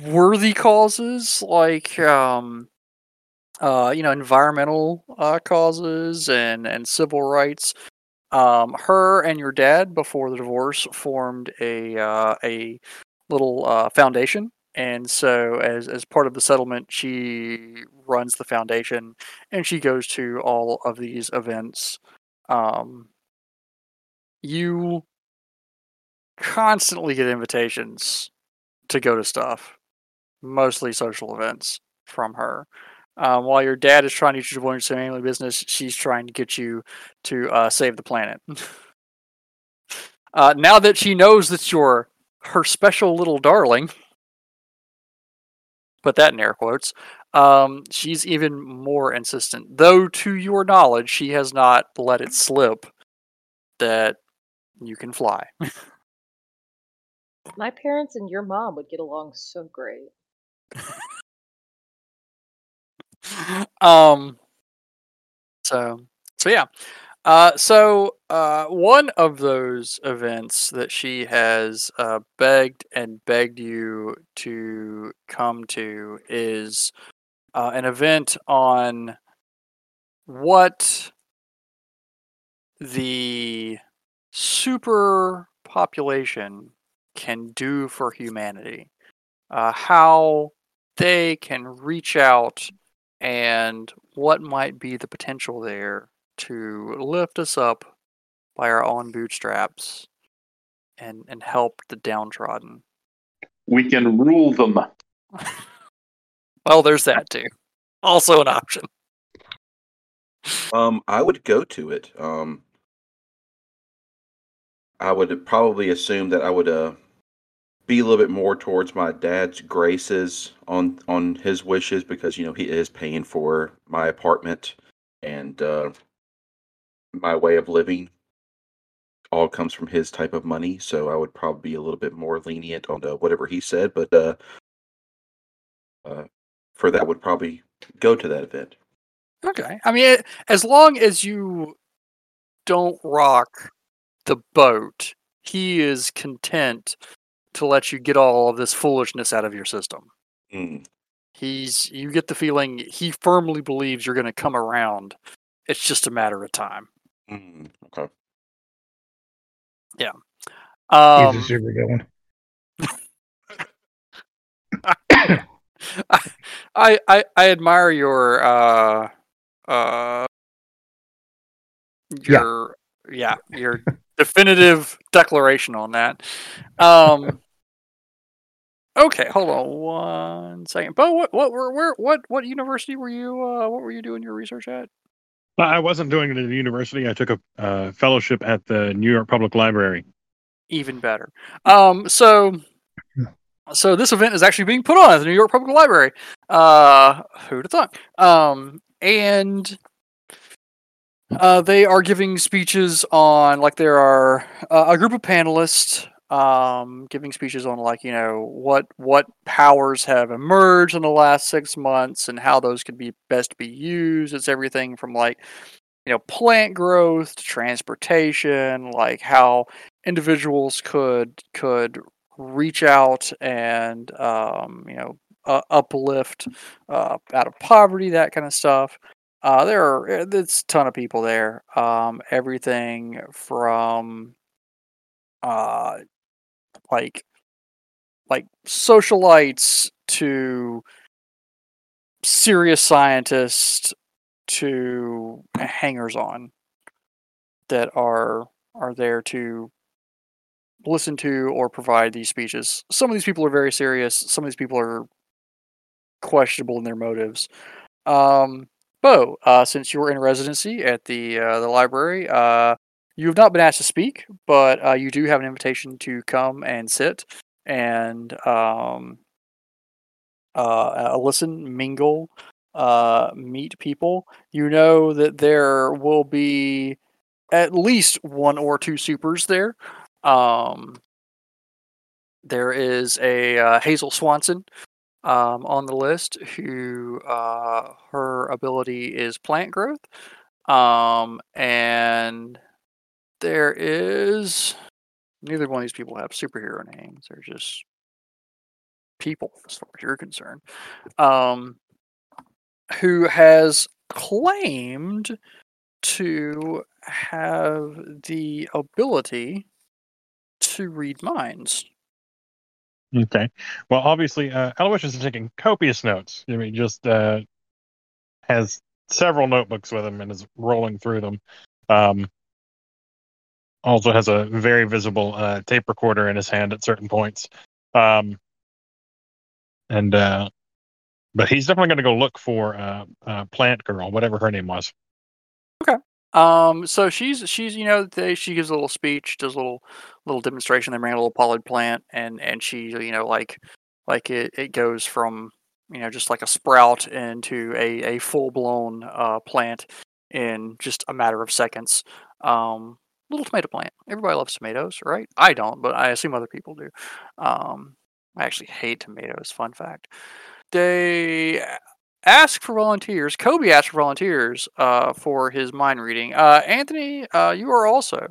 worthy causes, like um, uh, you know, environmental uh, causes and and civil rights. Um, her and your dad, before the divorce, formed a uh, a little uh, foundation, and so as as part of the settlement, she runs the foundation, and she goes to all of these events. Um, you constantly get invitations to go to stuff, mostly social events from her. Um, while your dad is trying to get you to join some family business, she's trying to get you to uh, save the planet. uh, now that she knows that you're her special little darling, put that in air quotes, um, she's even more insistent. Though, to your knowledge, she has not let it slip that you can fly. My parents and your mom would get along so great. um so so yeah uh so uh one of those events that she has uh begged and begged you to come to is uh, an event on what the super population can do for humanity uh, how they can reach out and what might be the potential there to lift us up by our own bootstraps and and help the downtrodden. We can rule them. Well, there's that too. Also an option. Um, I would go to it. Um, I would probably assume that I would uh be a little bit more towards my dad's graces on on his wishes because you know he is paying for my apartment and uh, my way of living all comes from his type of money so i would probably be a little bit more lenient on uh, whatever he said but uh, uh, for that would probably go to that event Okay. I mean, as long as you don't rock the boat, he is content to let you get all of this foolishness out of your system. Mm. He's you get the feeling he firmly believes you're going to come around. It's just a matter of time. Mm. okay Yeah. He's a Um, super good one. I, I I admire your uh uh Yeah. your yeah, your definitive declaration on that. Um Okay, hold on one second. Bo, what what were where what what university were you uh what were you doing your research at? I wasn't doing it at the university. I took a uh, fellowship at the New York Public Library. Even better. Um so so this event is actually being put on at the New York Public Library. Uh who'd have thought? Um and Uh, they are giving speeches on like there are uh, a group of panelists um, giving speeches on like you know what what powers have emerged in the last six months and how those could be best be used. It's everything from like you know plant growth to transportation, like how individuals could could reach out and um, you know uh, uplift uh, out of poverty, that kind of stuff. Uh, there are uh, there's a ton of people there. Um, everything from uh, like like socialites to serious scientists to hangers on that are are there to listen to or provide these speeches. Some of these people are very serious. Some of these people are questionable in their motives. Um, Bo, uh, since you were in residency at the uh, the library, uh, you have not been asked to speak, but uh, you do have an invitation to come and sit and um, uh, listen, mingle, uh, meet people. You know that there will be at least one or two supers there. Um, there is a Hazel Swanson um, on the list who uh, her ability is plant growth. Um, and there is neither one of these people have superhero names. They're just people, as far as you're concerned. Um, who has claimed to have the ability to read minds. Okay. Well, obviously, uh, Aloysius is taking copious notes. I mean, just uh, has several notebooks with him and is rolling through them. Um, also has a very visible uh, tape recorder in his hand at certain points. Um, and uh, but he's definitely going to go look for uh, uh, Plant Girl, whatever her name was. Um, so she's she's you know they, she gives a little speech, does a little little demonstration. They bring a little pollard plant, and and she you know like like it it goes from you know just like a sprout into a a full blown uh, plant in just a matter of seconds. Um, little tomato plant. Everybody loves tomatoes, right? I don't, but I assume other people do. Um, I actually hate tomatoes. Fun fact. They ask for volunteers. Kobe asked for volunteers uh, for his mind reading. Uh, Anthony, uh, you are also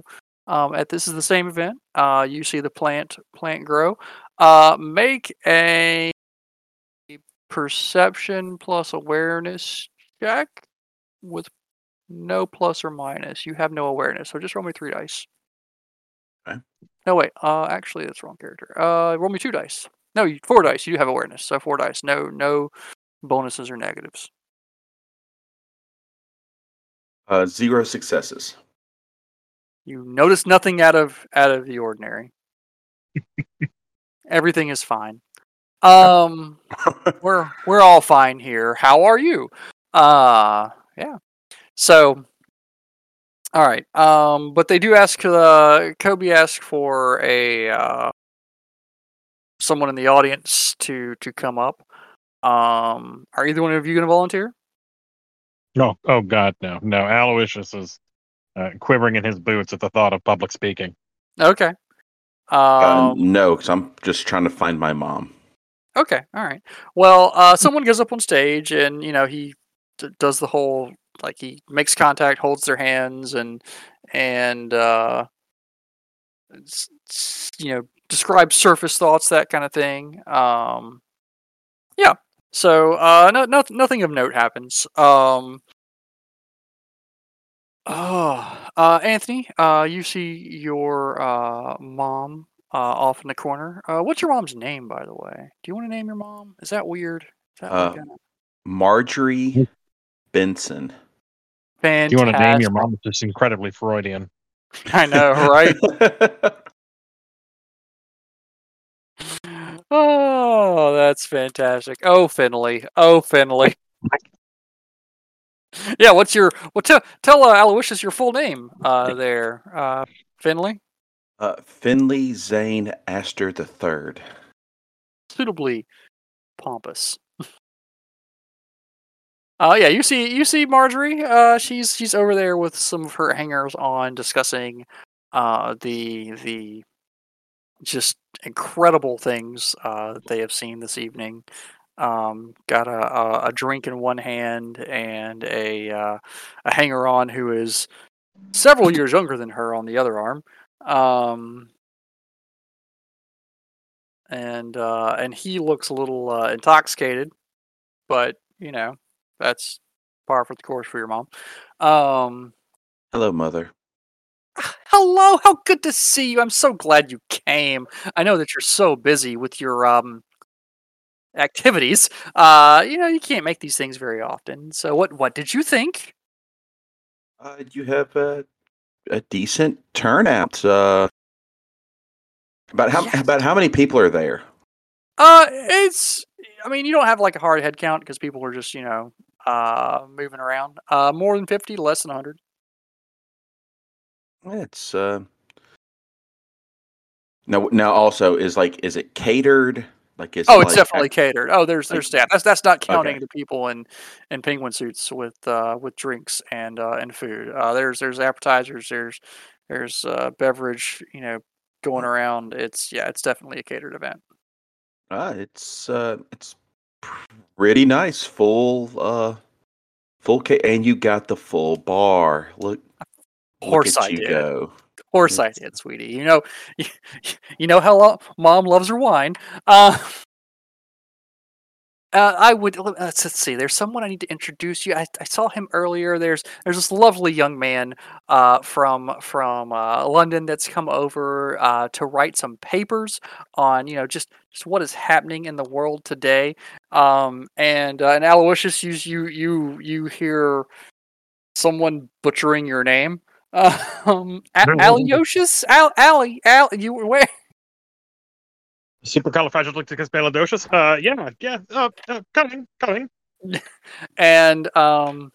um, at this is the same event. Uh, you see the plant plant grow. Uh, make a perception plus awareness check with no plus or minus. You have no awareness, so just roll me three dice. Okay. No wait. Uh, actually, that's wrong character. Uh, roll me two dice. No, four dice. You do have awareness, so four dice. No, no bonuses or negatives. Uh, zero successes. You notice nothing out of out of the ordinary. Everything is fine. Um, we're we're all fine here. How are you? Uh, yeah. So, all right. Um, but they do ask. Uh, Kobe asked for a uh, someone in the audience to to come up. Um, are either one of you going to volunteer? No, oh God, no, no. Aloysius is uh, quivering in his boots at the thought of public speaking. Okay. Uh, Um, no, because I'm just trying to find my mom. Okay, all right. Well, uh, someone goes up on stage, and you know he d- does the whole like he makes contact, holds their hands, and and uh, s- s- you know describes surface thoughts, that kind of thing. Um, yeah. So uh, no, no, nothing of note happens. Um, oh, uh, Anthony, uh, you see your uh, mom uh, off in the corner. Uh, what's your mom's name, by the way? Do you want to name your mom? Is that weird? Is that like Uh, a- Marjorie Benson. Fantastic. Do you want to name your mom? It's just incredibly Freudian. I know, right? Oh, that's fantastic. Oh, Finley. Oh, Finley. yeah, what's your well tell tell uh, Aloysius your full name uh there. Uh Finley? uh, Finley Zane Astor the Third. Suitably pompous. Uh yeah, you see you see Marjorie, uh she's she's over there with some of her hangers on discussing uh the the just incredible things uh they have seen this evening. um, got a, a, drink in one hand and a uh, a hanger on who is several years younger than her on the other arm. Um, and uh, and he looks a little uh, intoxicated, but you know that's par for the course for your mom. Um, Hello, mother. Hello, how good to see you. I'm so glad you came. I know that you're so busy with your um activities. Uh, you know you can't make these things very often. So what what did you think? Uh, you have a, a decent turnout. Uh, about how Yes. about how many people are there? Uh, it's. I mean, you don't have like a hard head count because people are just you know uh moving around. Uh, more than fifty, less than hundred. It's uh. Now, now also is like is it catered? Like is Oh, it it's like definitely catered. Oh, there's there's staff. That's that's not counting Okay. the people in in penguin suits with uh with drinks and uh and food. Uh, there's there's appetizers. There's there's uh beverage. You know, going around. It's yeah, it's definitely a catered event. Uh, it's uh, it's pretty nice, full uh, full ca- and you got the full bar. Look, Of course I did. go. Of course I did, sweetie. You know, you, you know how lo- mom loves her wine. Uh, uh, I would let- let's, let's see. There's someone I need to introduce you. I, I saw him earlier. There's there's this lovely young man uh, from from uh, London that's come over uh, to write some papers on you know just just what is happening in the world today. Um, and uh, and Aloysius, you you you you hear someone butchering your name. Um, A- Alyosius, Al, Ali, Al, you were where? Supercalifragilisticexpialidocious. Uh, yeah, yeah. Uh, uh, coming, coming. And um,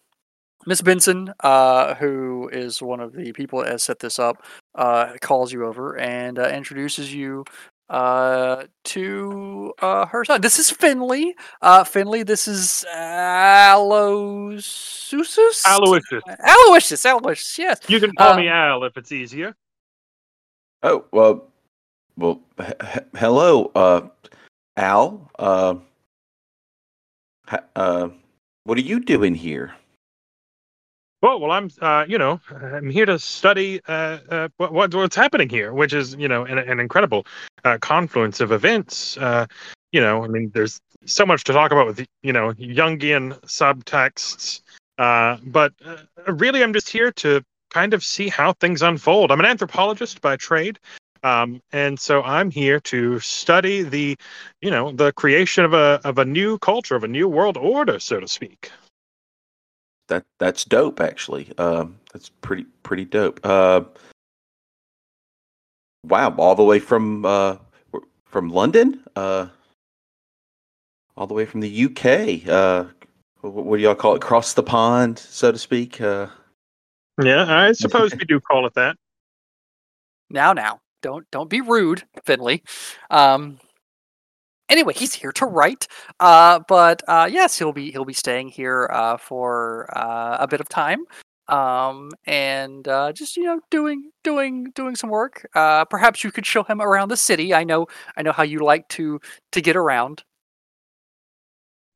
Miss Benson, uh, who is one of the people that has set this up, uh, calls you over and uh, introduces you uh, to uh, her son. This is Finley. Uh, Finley, this is Aloysius. Aloysius. Aloysius. Aloysius. Yes. You can call Um, me Al if it's easier. Oh well, well, h- h- hello, uh, Al. Uh, ha- uh, what are you doing here? Well, well, I'm, uh, you know, I'm here to study uh, uh, what, what what's happening here, which is, you know, an, an incredible uh, confluence of events. Uh, you know, I mean, there's so much to talk about with, you know, Jungian subtexts. Uh, but really, I'm just here to kind of see how things unfold. I'm an anthropologist by trade. Um, and so I'm here to study the, you know, the creation of a of a new culture, of a new world order, so to speak. That that's dope, actually. Um, that's pretty pretty dope. Uh, wow, all the way from uh from London. Uh, all the way from the UK. Uh, wh- what do y'all call it? Cross the pond, so to speak. Uh, Yeah, I suppose we do call it that. Now, now, don't don't be rude, Finley. Um. Anyway, he's here to write. Uh, but uh, yes, he'll be he'll be staying here uh, for uh, a bit of time. Um, and uh, just you know, doing doing doing some work. Uh, perhaps you could show him around the city. I know I know how you like to to get around.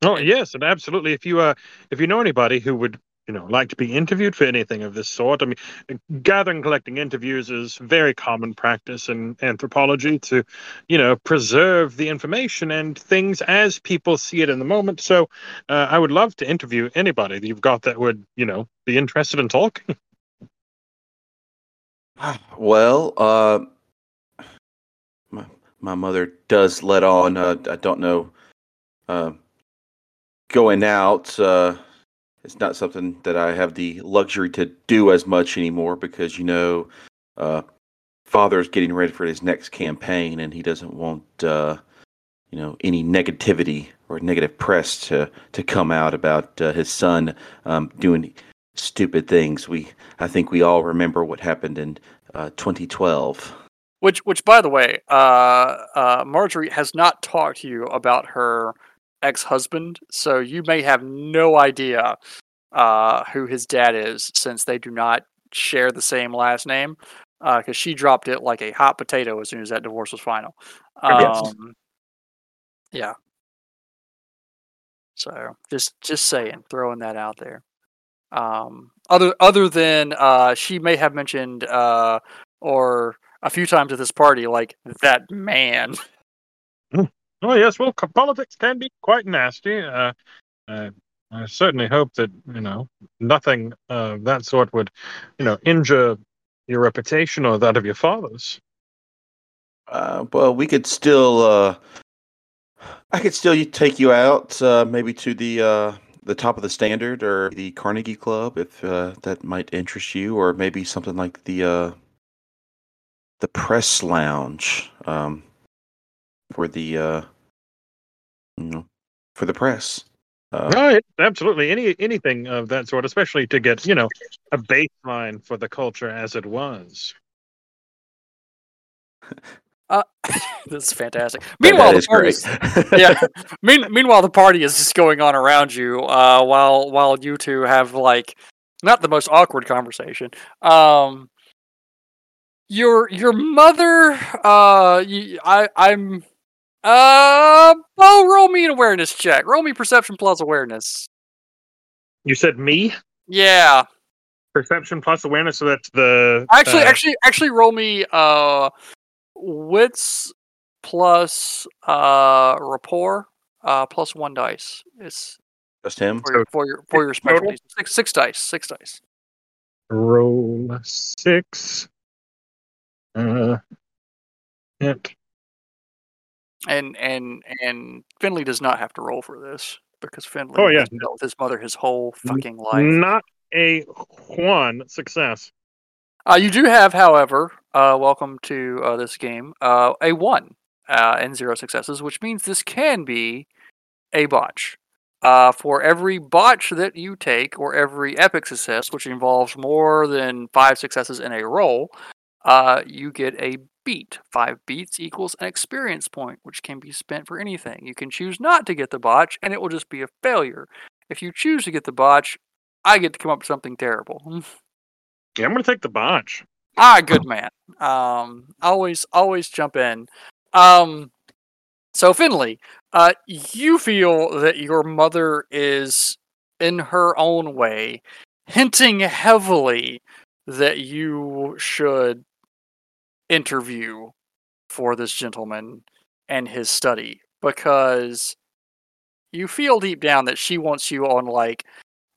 Oh yes, and absolutely. If you uh, if you know anybody who would you know like to be interviewed for anything of this sort, I mean, gathering, collecting interviews is very common practice in anthropology to, you know, preserve the information and things as people see it in the moment. So, uh, I would love to interview anybody that you've got that would you know be interested in talking. well, uh, my my mother does let on. Uh, I don't know. Uh, going out. It's not something that I have the luxury to do as much anymore because you know, uh, father's getting ready for his next campaign and he doesn't want uh, you know any negativity or negative press to to come out about uh, his son um, doing stupid things. We I think we all remember what happened in uh, 2012. Which, which, by the way, uh, uh, Marjorie has not talked to you about her ex-husband, so you may have no idea uh, who his dad is, since they do not share the same last name. Because she dropped it like a hot potato as soon as that divorce was final. Um, yeah. So just just saying, throwing that out there. Um, other other than uh, she may have mentioned uh, or a few times at this party, like that man. Oh yes, well, politics can be quite nasty. Uh, uh, I certainly hope that you know nothing of that sort would, you know, injure your reputation or that of your father's. Uh, well, we could still. Uh, I could still take you out, uh, maybe to the uh, the top of the Standard or the Carnegie Club, if uh, that might interest you, or maybe something like the uh, the Press Lounge um, for the uh, you know for the press. Uh, Right, absolutely. Any anything of that sort, especially to get you know a baseline for the culture as it was. Uh, this is fantastic. Meanwhile, that the is great. yeah. Mean, meanwhile, the party is just going on around you, uh, while while you two have like not the most awkward conversation. Um, your your mother, uh, you, I I'm, uh, oh, roll me an awareness check. Roll me perception plus awareness. You said me Yeah, perception plus awareness, so that's the actually, uh, actually, actually, roll me uh, wits plus uh rapport uh plus one dice. It's Just him. for your for your for your total? specialties. Six six dice. Six dice. roll six. Uh, hit. And and and Finley does not have to roll for this because Finley Oh, yeah. has dealt with his mother his whole fucking life. Not a one success. Uh, you do have, however, uh, welcome to uh, this game, uh, a one uh, and zero successes, which means this can be a botch. Uh, for every botch that you take, or every epic success, which involves more than five successes in a roll, uh, you get a beat. Five beats equals an experience point, which can be spent for anything. You can choose not to get the botch, and it will just be a failure. If you choose to get the botch, I get to come up with something terrible. Yeah, I'm gonna take the botch. Ah, good man. Um, always, always jump in. Um, so Finley, uh, you feel that your mother is, in her own way, hinting heavily that you should interview for this gentleman and his study because you feel deep down that she wants you on like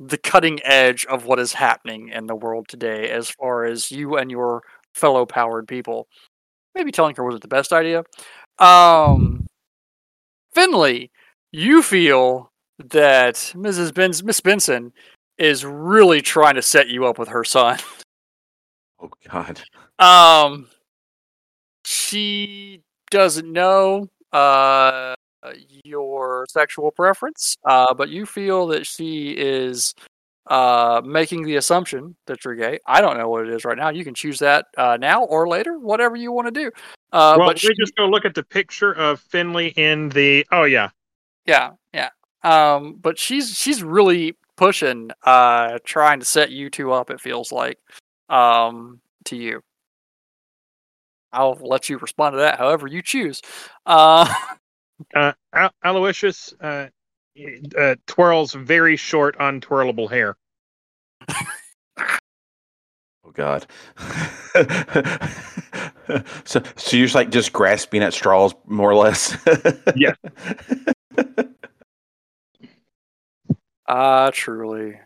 the cutting edge of what is happening in the world today as far as you and your fellow powered people. Maybe telling her wasn't the best idea. Um Finley, you feel that Mrs. Benz Miss Benson is really trying to set you up with her son. Oh God. Um, she doesn't know uh your sexual preference, uh, but you feel that she is uh making the assumption that you're gay. I don't know what it is right now. You can choose that uh now or later, whatever you want to do. Uh, well, but let she, just go look at the picture of Finley in the. Oh yeah, yeah, yeah. Um, but she's she's really pushing, uh, trying to set you two up. It feels like, um, to you. I'll let you respond to that however you choose. Uh, uh, Al- Aloysius uh, uh, twirls very short, untwirlable hair. Oh God. so, so you're just like just grasping at straws, more or less. Yeah. ah, truly,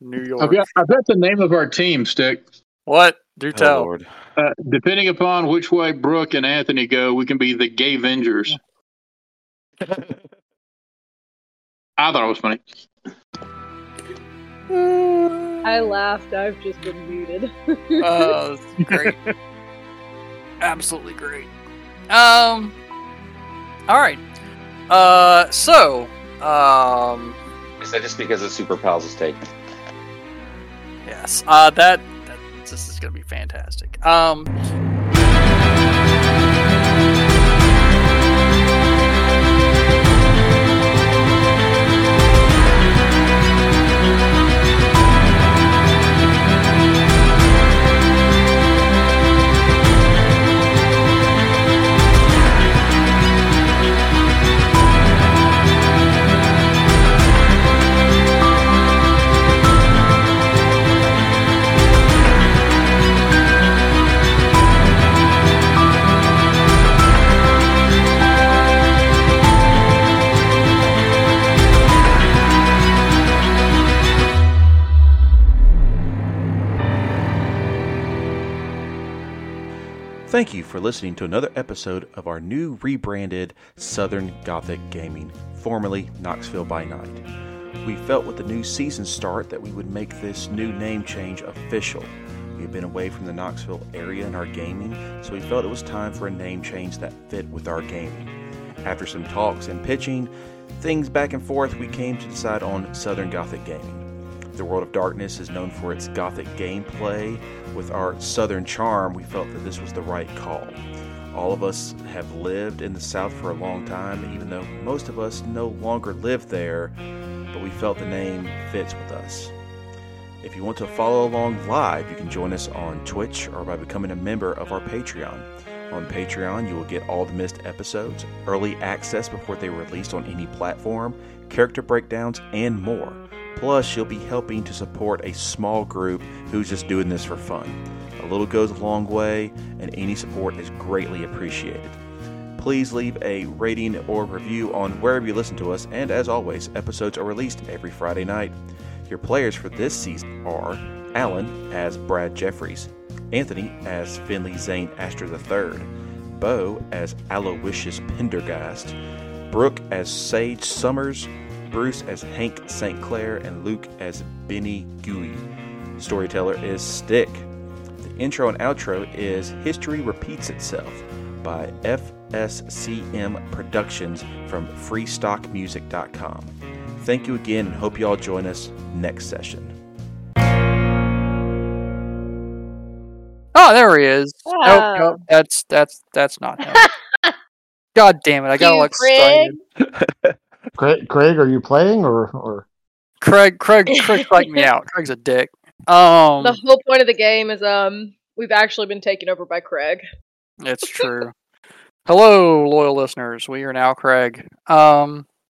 New York. I bet, I've got the name of our team, Stick. What? Do Oh, tell. Lord. Uh, depending upon which way Brooke and Anthony go, we can be the Gay Vengers. I thought it was funny. I laughed. I've just been muted. Uh, great. Absolutely great. Um. All right. Uh. So. Um. Is that just because of Super Pals' is taken? Yes. Uh. That. This is gonna be fantastic. Um. Thank you for listening to another episode of our new rebranded Southern Gothic Gaming, formerly Knoxville by Night. We felt with the new season start that we would make this new name change official. We had been away from the Knoxville area in our gaming, so we felt it was time for a name change that fit with our gaming. After some talks and pitching, things back and forth, we came to decide on Southern Gothic Gaming. The World of Darkness is known for its Gothic gameplay. With our Southern charm, we felt that this was the right call. All of us have lived in the South for a long time, even though most of us no longer live there, but we felt the name fits with us. If you want to follow along live, you can join us on Twitch or by becoming a member of our Patreon. On Patreon, you will get all the missed episodes, early access before they are released on any platform, character breakdowns, and more. Plus, you'll be helping to support a small group who's just doing this for fun. A little goes a long way, and any support is greatly appreciated. Please leave a rating or review on wherever you listen to us, and as always, episodes are released every Friday night. Your players for this season are Alan as Brad Jeffries, Anthony as Finley Zane Astor III, Bo as Aloysius Pendergast, Brooke as Sage Summers, Bruce as Hank St. Clair, and Luke as Benny Gooey. Storyteller is Stick. The intro and outro is History Repeats Itself by FSCM Productions from freestockmusic.com. Thank you again and hope you all join us next session. Oh, there he is. Nope, Wow. nope, that's that's that's not him. God damn it! I gotta You, excited. Craig. Craig, Craig, are you playing or or Craig, Craig, Craig, freaked me out. Craig's a dick. Um, The whole point of the game is um we've actually been taken over by Craig. it's true. Hello, loyal listeners. We are now Craig. Um,